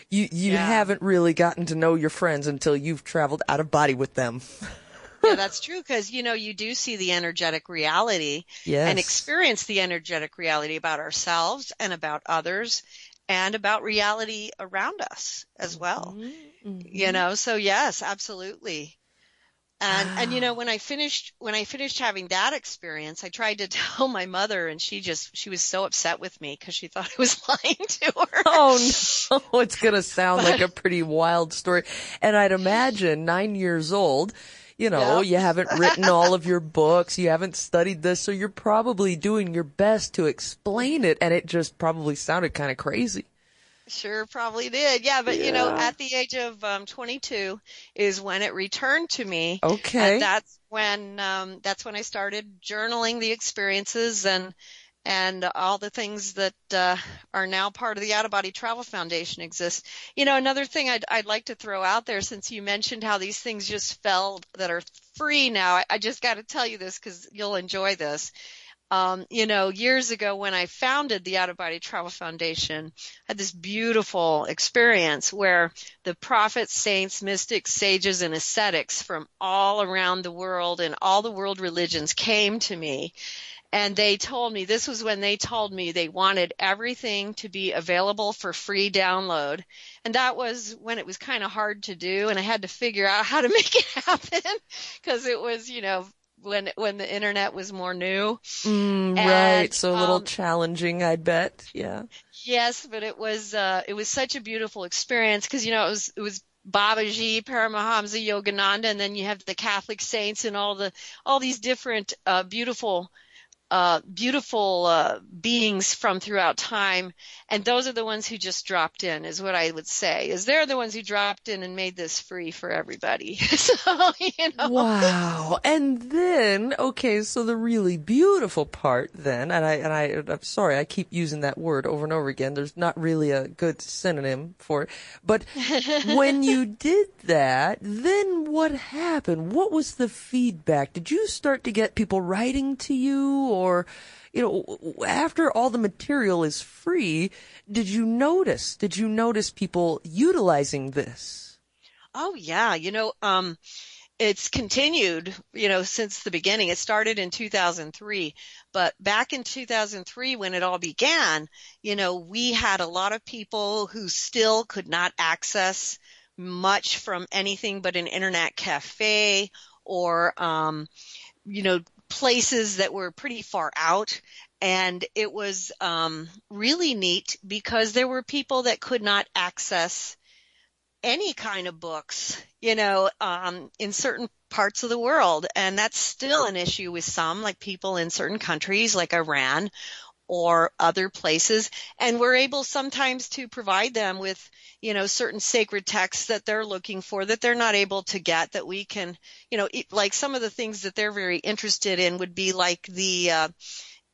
You you Yeah. haven't really gotten to know your friends until you've traveled out of body with them. yeah, that's true because you know you do see the energetic reality Yes. and experience the energetic reality about ourselves and about others and about reality around us as well. Mm-hmm, mm-hmm. You know, so yes, absolutely. And and you know ah. when I finished when I finished having that experience, I tried to tell my mother and she just she was so upset with me because she thought I was lying to her. Oh no, it's gonna sound like a pretty wild story. And I'd imagine nine years old, you know, you haven't written all of your books, you haven't studied this, so you're probably doing your best to explain it, and it just probably sounded kind of crazy. Sure, probably did. Yeah, but you know, at the age of um, 22 is when it returned to me. Okay. And that's when um, that's when I started journaling the experiences and and all the things that uh, are now part of the Out of Body Travel Foundation exist. You know, another thing I'd I'd like to throw out there since you mentioned how these things just fell that are free now. I, I just got to tell you this because you'll enjoy this um, you know, years ago when I founded the Out of Body Travel Foundation, I had this beautiful experience where the prophets, saints, mystics, sages, and ascetics from all around the world and all the world religions came to me. And they told me, this was when they told me they wanted everything to be available for free download. And that was when it was kind of hard to do and I had to figure out how to make it happen because it was, you know, when when the internet was more new. Mm, And, right, so a little um, challenging, I bet. Yeah. Yes, but it was uh it was such a beautiful experience because you know it was it was Babaji, Paramahamsa, Yogananda, and then you have the Catholic saints and all the all these different uh, beautiful uh, beautiful uh, beings from throughout time, and those are the ones who just dropped in, is what I would say. Is they're the ones who dropped in and made this free for everybody. so you know. Wow. And then, okay, so the really beautiful part then, and I and I I'm sorry, I keep using that word over and over again. There's not really a good synonym for it. But when you did that, then what happened? What was the feedback? Did you start to get people writing to you or you know, after all the material is free, did you notice? Did you notice people utilizing this? Oh yeah, you know, um, it's continued, you know, since the beginning. It started in 2003, but back in 2003 when it all began, you know, we had a lot of people who still could not access much from anything but an internet cafe or, um, you know, places that were pretty far out. And it was um, really neat because there were people that could not access any kind of books, you know, um, in certain parts of the world. And that's still an issue with some, like people in certain countries like Iran or other places. And we're able sometimes to provide them with, you know, certain sacred texts that they're looking for that they're not able to get that we can, you know, like some of the things that they're very interested in would be like the, uh,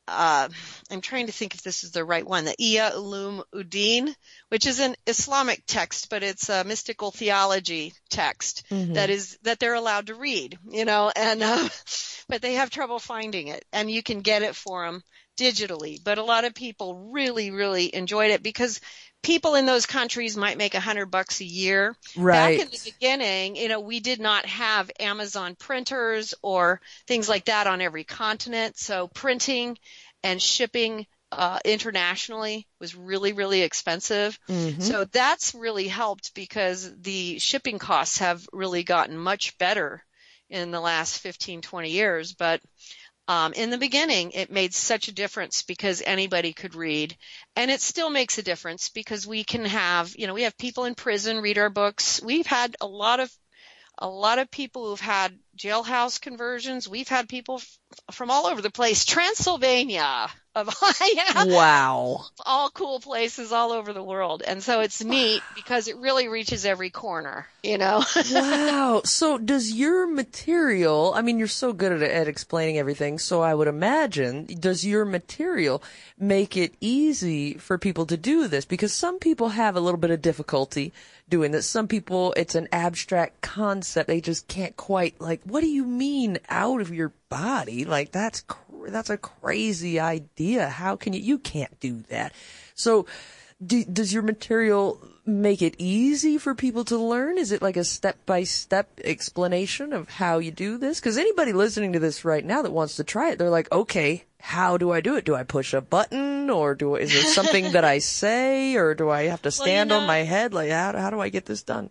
uh, I'm trying to think if this is the right one, the Ihya Ulum Uddin, which is an Islamic text, but it's a mystical theology text Mm-hmm. that is that they're allowed to read, you know, and uh, but they have trouble finding it, and you can get it for them digitally. But a lot of people really, really enjoyed it because people in those countries might make a hundred bucks a year. Right. Back in the beginning, you know, we did not have Amazon printers or things like that on every continent. So printing and shipping uh, internationally was really, really expensive. Mhm. So that's really helped because the shipping costs have really gotten much better in the last 15, 20 years. But um, in the beginning, it made such a difference because anybody could read, and it still makes a difference because we can have, you know, we have people in prison read our books. We've had a lot of, a lot of people who've had jailhouse conversions. We've had people f- from all over the place, Transylvania, of Wow. all cool places all over the world, and so it's neat because it really reaches every corner, you know. wow. So does your material, I mean, you're so good at, at explaining everything, so I would imagine, does your material make it easy for people to do this? Because some people have a little bit of difficulty doing this. Some people, it's an abstract concept. They just can't quite, like, what do you mean out of your body? Like, that's, cr- that's a crazy idea. How can you, you can't do that. So, do, does your material make it easy for people to learn? Is it like a step by step explanation of how you do this? Because anybody listening to this right now that wants to try it, they're like, okay, how do I do it? Do I push a button or do is there something that I say or do I have to Well, you stand on my head? Like, how, how do I get this done?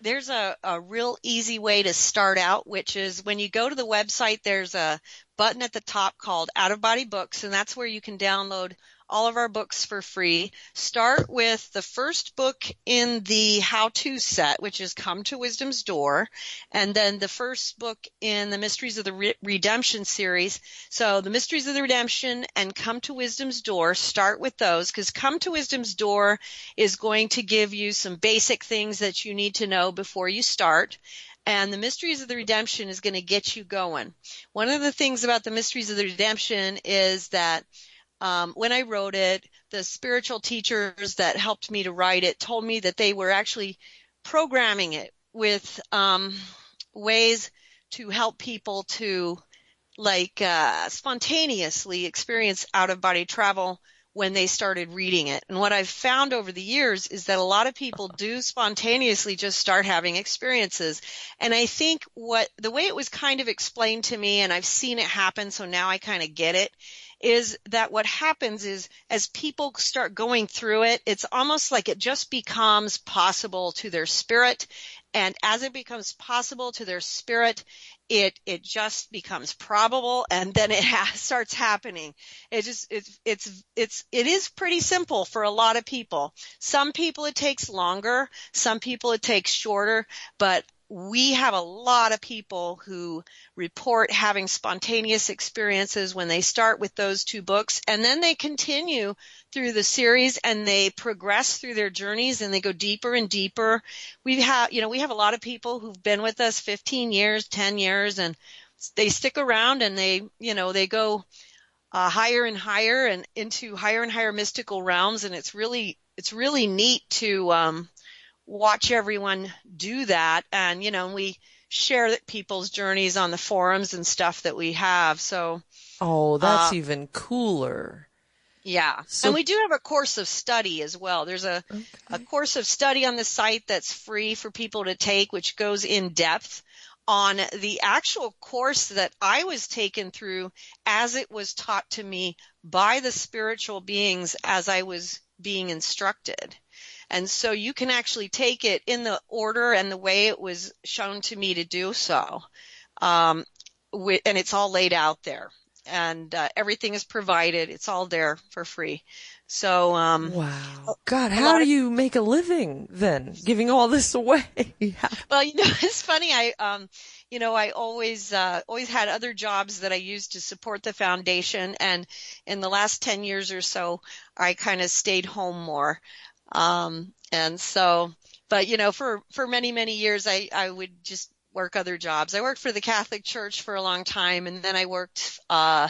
there's a, a real easy way to start out, which is when you go to the website, there's a button at the top called Out of Body Books, and that's where you can download all of our books for free. Start with the first book in the how to set, which is Come to Wisdom's Door, and then the first book in the Mysteries of the Re- Redemption series. So the Mysteries of the Redemption and Come to Wisdom's Door, start with those because Come to Wisdom's Door is going to give you some basic things that you need to know before you start. And the Mysteries of the Redemption is going to get you going. One of the things about the Mysteries of the Redemption is that um, when I wrote it, the spiritual teachers that helped me to write it told me that they were actually programming it with um, ways to help people to like uh, spontaneously experience out of body travel when they started reading it. And what I've found over the years is that a lot of people do spontaneously just start having experiences. And I think what the way it was kind of explained to me, and I've seen it happen, so now I kind of get it, is that what happens is as people start going through it, it's almost like it just becomes possible to their spirit. And as it becomes possible to their spirit, it it just becomes probable and then it ha- starts happening. It just it's it's it's it is pretty simple for a lot of people. Some people it takes longer some people it takes shorter but we have a lot of people who report having spontaneous experiences when they start with those two books and then they continue through the series and they progress through their journeys and they go deeper and deeper. We have, you know, we have a lot of people who've been with us 15 years, 10 years and they stick around and they, you know, they go uh, higher and higher and into higher and higher mystical realms and it's really it's really neat to um, watch everyone do that. And, you know, we share people's journeys on the forums and stuff that we have. So, Oh, that's Uh, even cooler. yeah. So- and we do have a course of study as well. There's a, a course of study on the site that's free for people to take, which goes in depth on the actual course that I was taken through as it was taught to me by the spiritual beings as I was being instructed. And so you can actually take it in the order and the way it was shown to me to do so. Um, wi- and it's all laid out there and uh, everything is provided. It's all there for free. So, um, Wow. God, how do of- you make a living then, giving all this away? well, you know, it's funny. I, um, you know, I always, uh, always had other jobs that I used to support the foundation. And in the last 10 years or so, I kind of stayed home more. Um, and so, but you know, for, for many, many years, I, I would just work other jobs. I worked for the Catholic Church for a long time and then I worked, uh,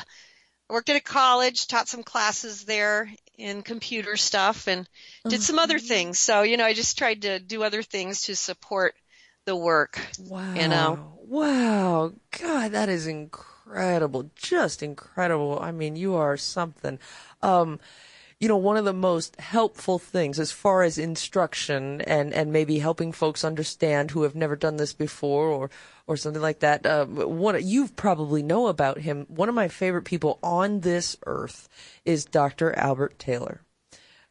I worked at a college, taught some classes there in computer stuff and did some other things. So, you know, I just tried to do other things to support the work. Wow. You know. Wow. God, that is incredible. Just incredible. I mean, you are something. Um, you know, one of the most helpful things as far as instruction and, and maybe helping folks understand who have never done this before or, or something like that. Uh, one, you probably know about him. One of my favorite people on this earth is Dr. Albert Taylor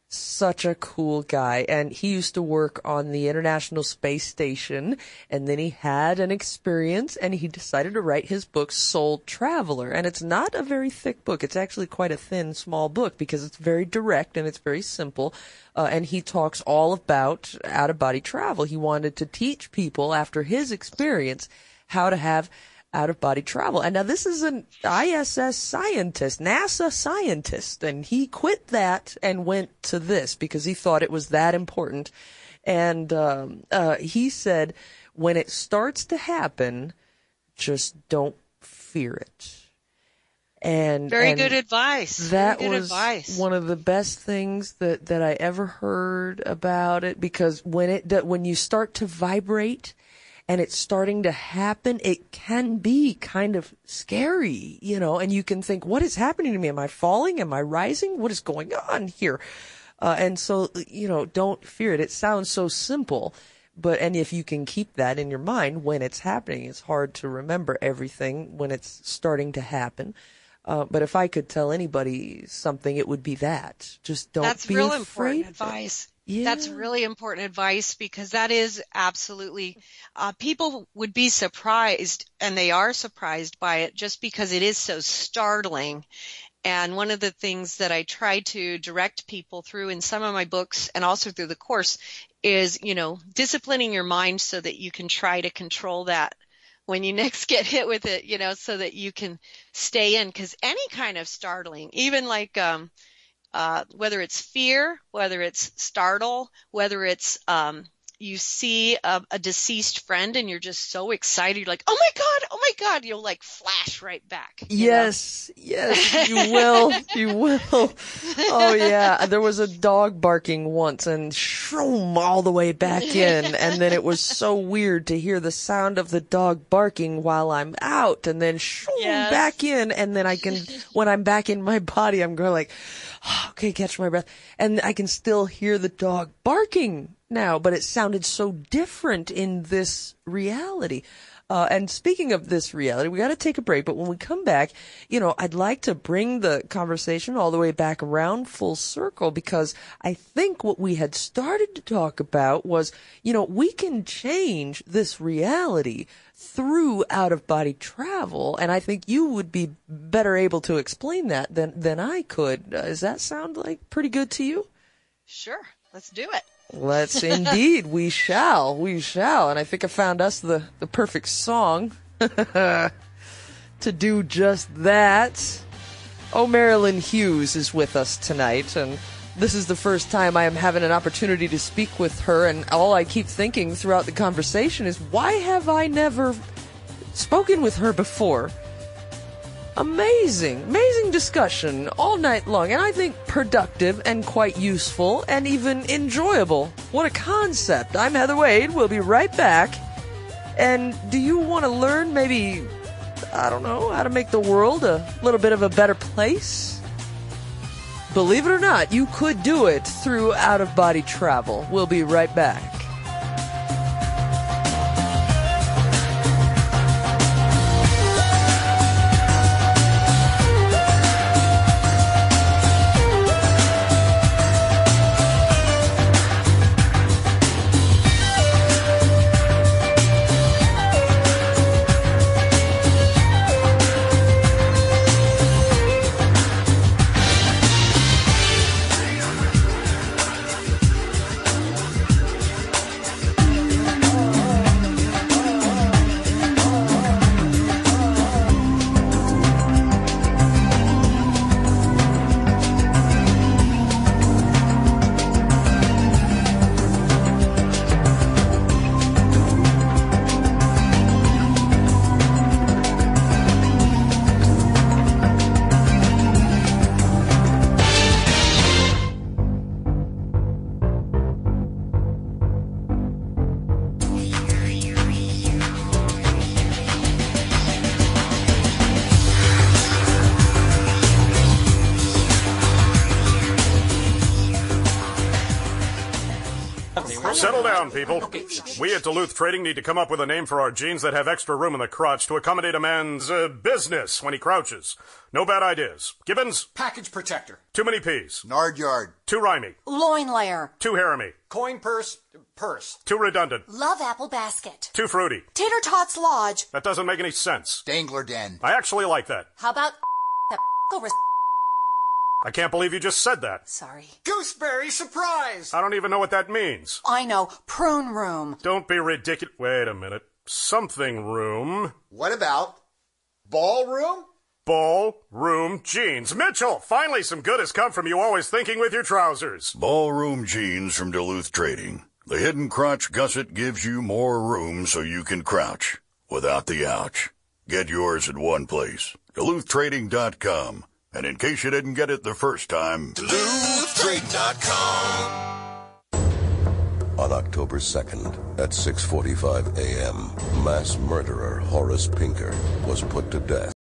such a cool guy. And he used to work on the international space station and then he had an experience and he decided to write his book soul traveler. And it's not a very thick book. It's actually quite a thin small book because it's very direct and it's very simple. Uh, and he talks all about out of body travel. He wanted to teach people after his experience how to have out of body travel. And now this is an ISS scientist, NASA scientist, and he quit that and went to this because he thought it was that important. And um, uh, he said, when it starts to happen, just don't fear it. And Very and good advice. That good was advice. one of the best things that that I ever heard about it because when it when you start to vibrate and it's starting to happen, it can be kind of scary, you know, and you can think, what is happening to me? Am I falling? Am I rising? What is going on here? Uh, and so, you know, don't fear it. It sounds so simple, but, and if you can keep that in your mind when it's happening, it's hard to remember everything when it's starting to happen. Uh, but if I could tell anybody something, it would be that. Just don't That's be real afraid. important advice. Yeah. That's really important advice because that is absolutely, uh, people would be surprised and they are surprised by it just because it is so startling. And one of the things that I try to direct people through in some of my books and also through the course is, you know, disciplining your mind so that you can try to control that when you next get hit with it, you know, so that you can stay in. Cause any kind of startling, even like, um, uh, whether it's fear, whether it's startle, whether it's, um, you see a, a deceased friend and you're just so excited. You're like, oh my God, oh my God. You'll like flash right back. you know? Yes, yes, you will, you will. Oh yeah, there was a dog barking once and shroom all the way back in, and then it was so weird to hear the sound of the dog barking while I'm out, and then shroom Yes. back in, and then I can, when I'm back in my body, I'm going like, okay, catch my breath, and I can still hear the dog barking now, but it sounded so different in this reality. Uh, and speaking of this reality, we got to take a break. But when we come back, you know, I'd like to bring the conversation all the way back around full circle because I think what we had started to talk about was, you know, we can change this reality through out of body travel. And I think you would be better able to explain that than, than I could. Uh, does that sound like pretty good to you? Sure. Let's do it. Let's indeed. We shall. We shall. And I think I found us the, the perfect song to do just that. Oh, Marilynn Hughes is with us tonight, and this is the first time I am having an opportunity to speak with her, and all I keep thinking throughout the conversation is why have I never spoken with her before? Amazing, amazing discussion all night long, and I think productive and quite useful and even enjoyable. What a concept. I'm Heather Wade. We'll be right back. And do you want to learn maybe, I don't know, how to make the world a little bit of a better place? Believe it or not, you could do it through out of body travel. We'll be right back. People. We at Duluth Trading need to come up with a name for our jeans that have extra room in the crotch to accommodate a man's uh, business when he crouches. No bad ideas. Gibbons? Package protector. Too many P's. Nard yard. Too rhymey. Loin layer. Too haremy. Coin purse. Purse. Too redundant. Love apple basket. Too fruity. Tater tots lodge. That doesn't make any sense. Dangler den. I actually like that. How about the over? I can't believe you just said that. Sorry. Gooseberry surprise. I don't even know what that means. I know. Prune room. Don't be ridiculous. Wait a minute. Something room. What about ballroom? Ballroom jeans. Mitchell, finally some good has come from you always thinking with your trousers. Ballroom jeans from Duluth Trading. The hidden crotch gusset gives you more room so you can crouch without the ouch. Get yours at one place. DuluthTrading.com. And in case you didn't get it the first time, On October 2nd, at 6:45 a.m., mass murderer Horace Pinker was put to death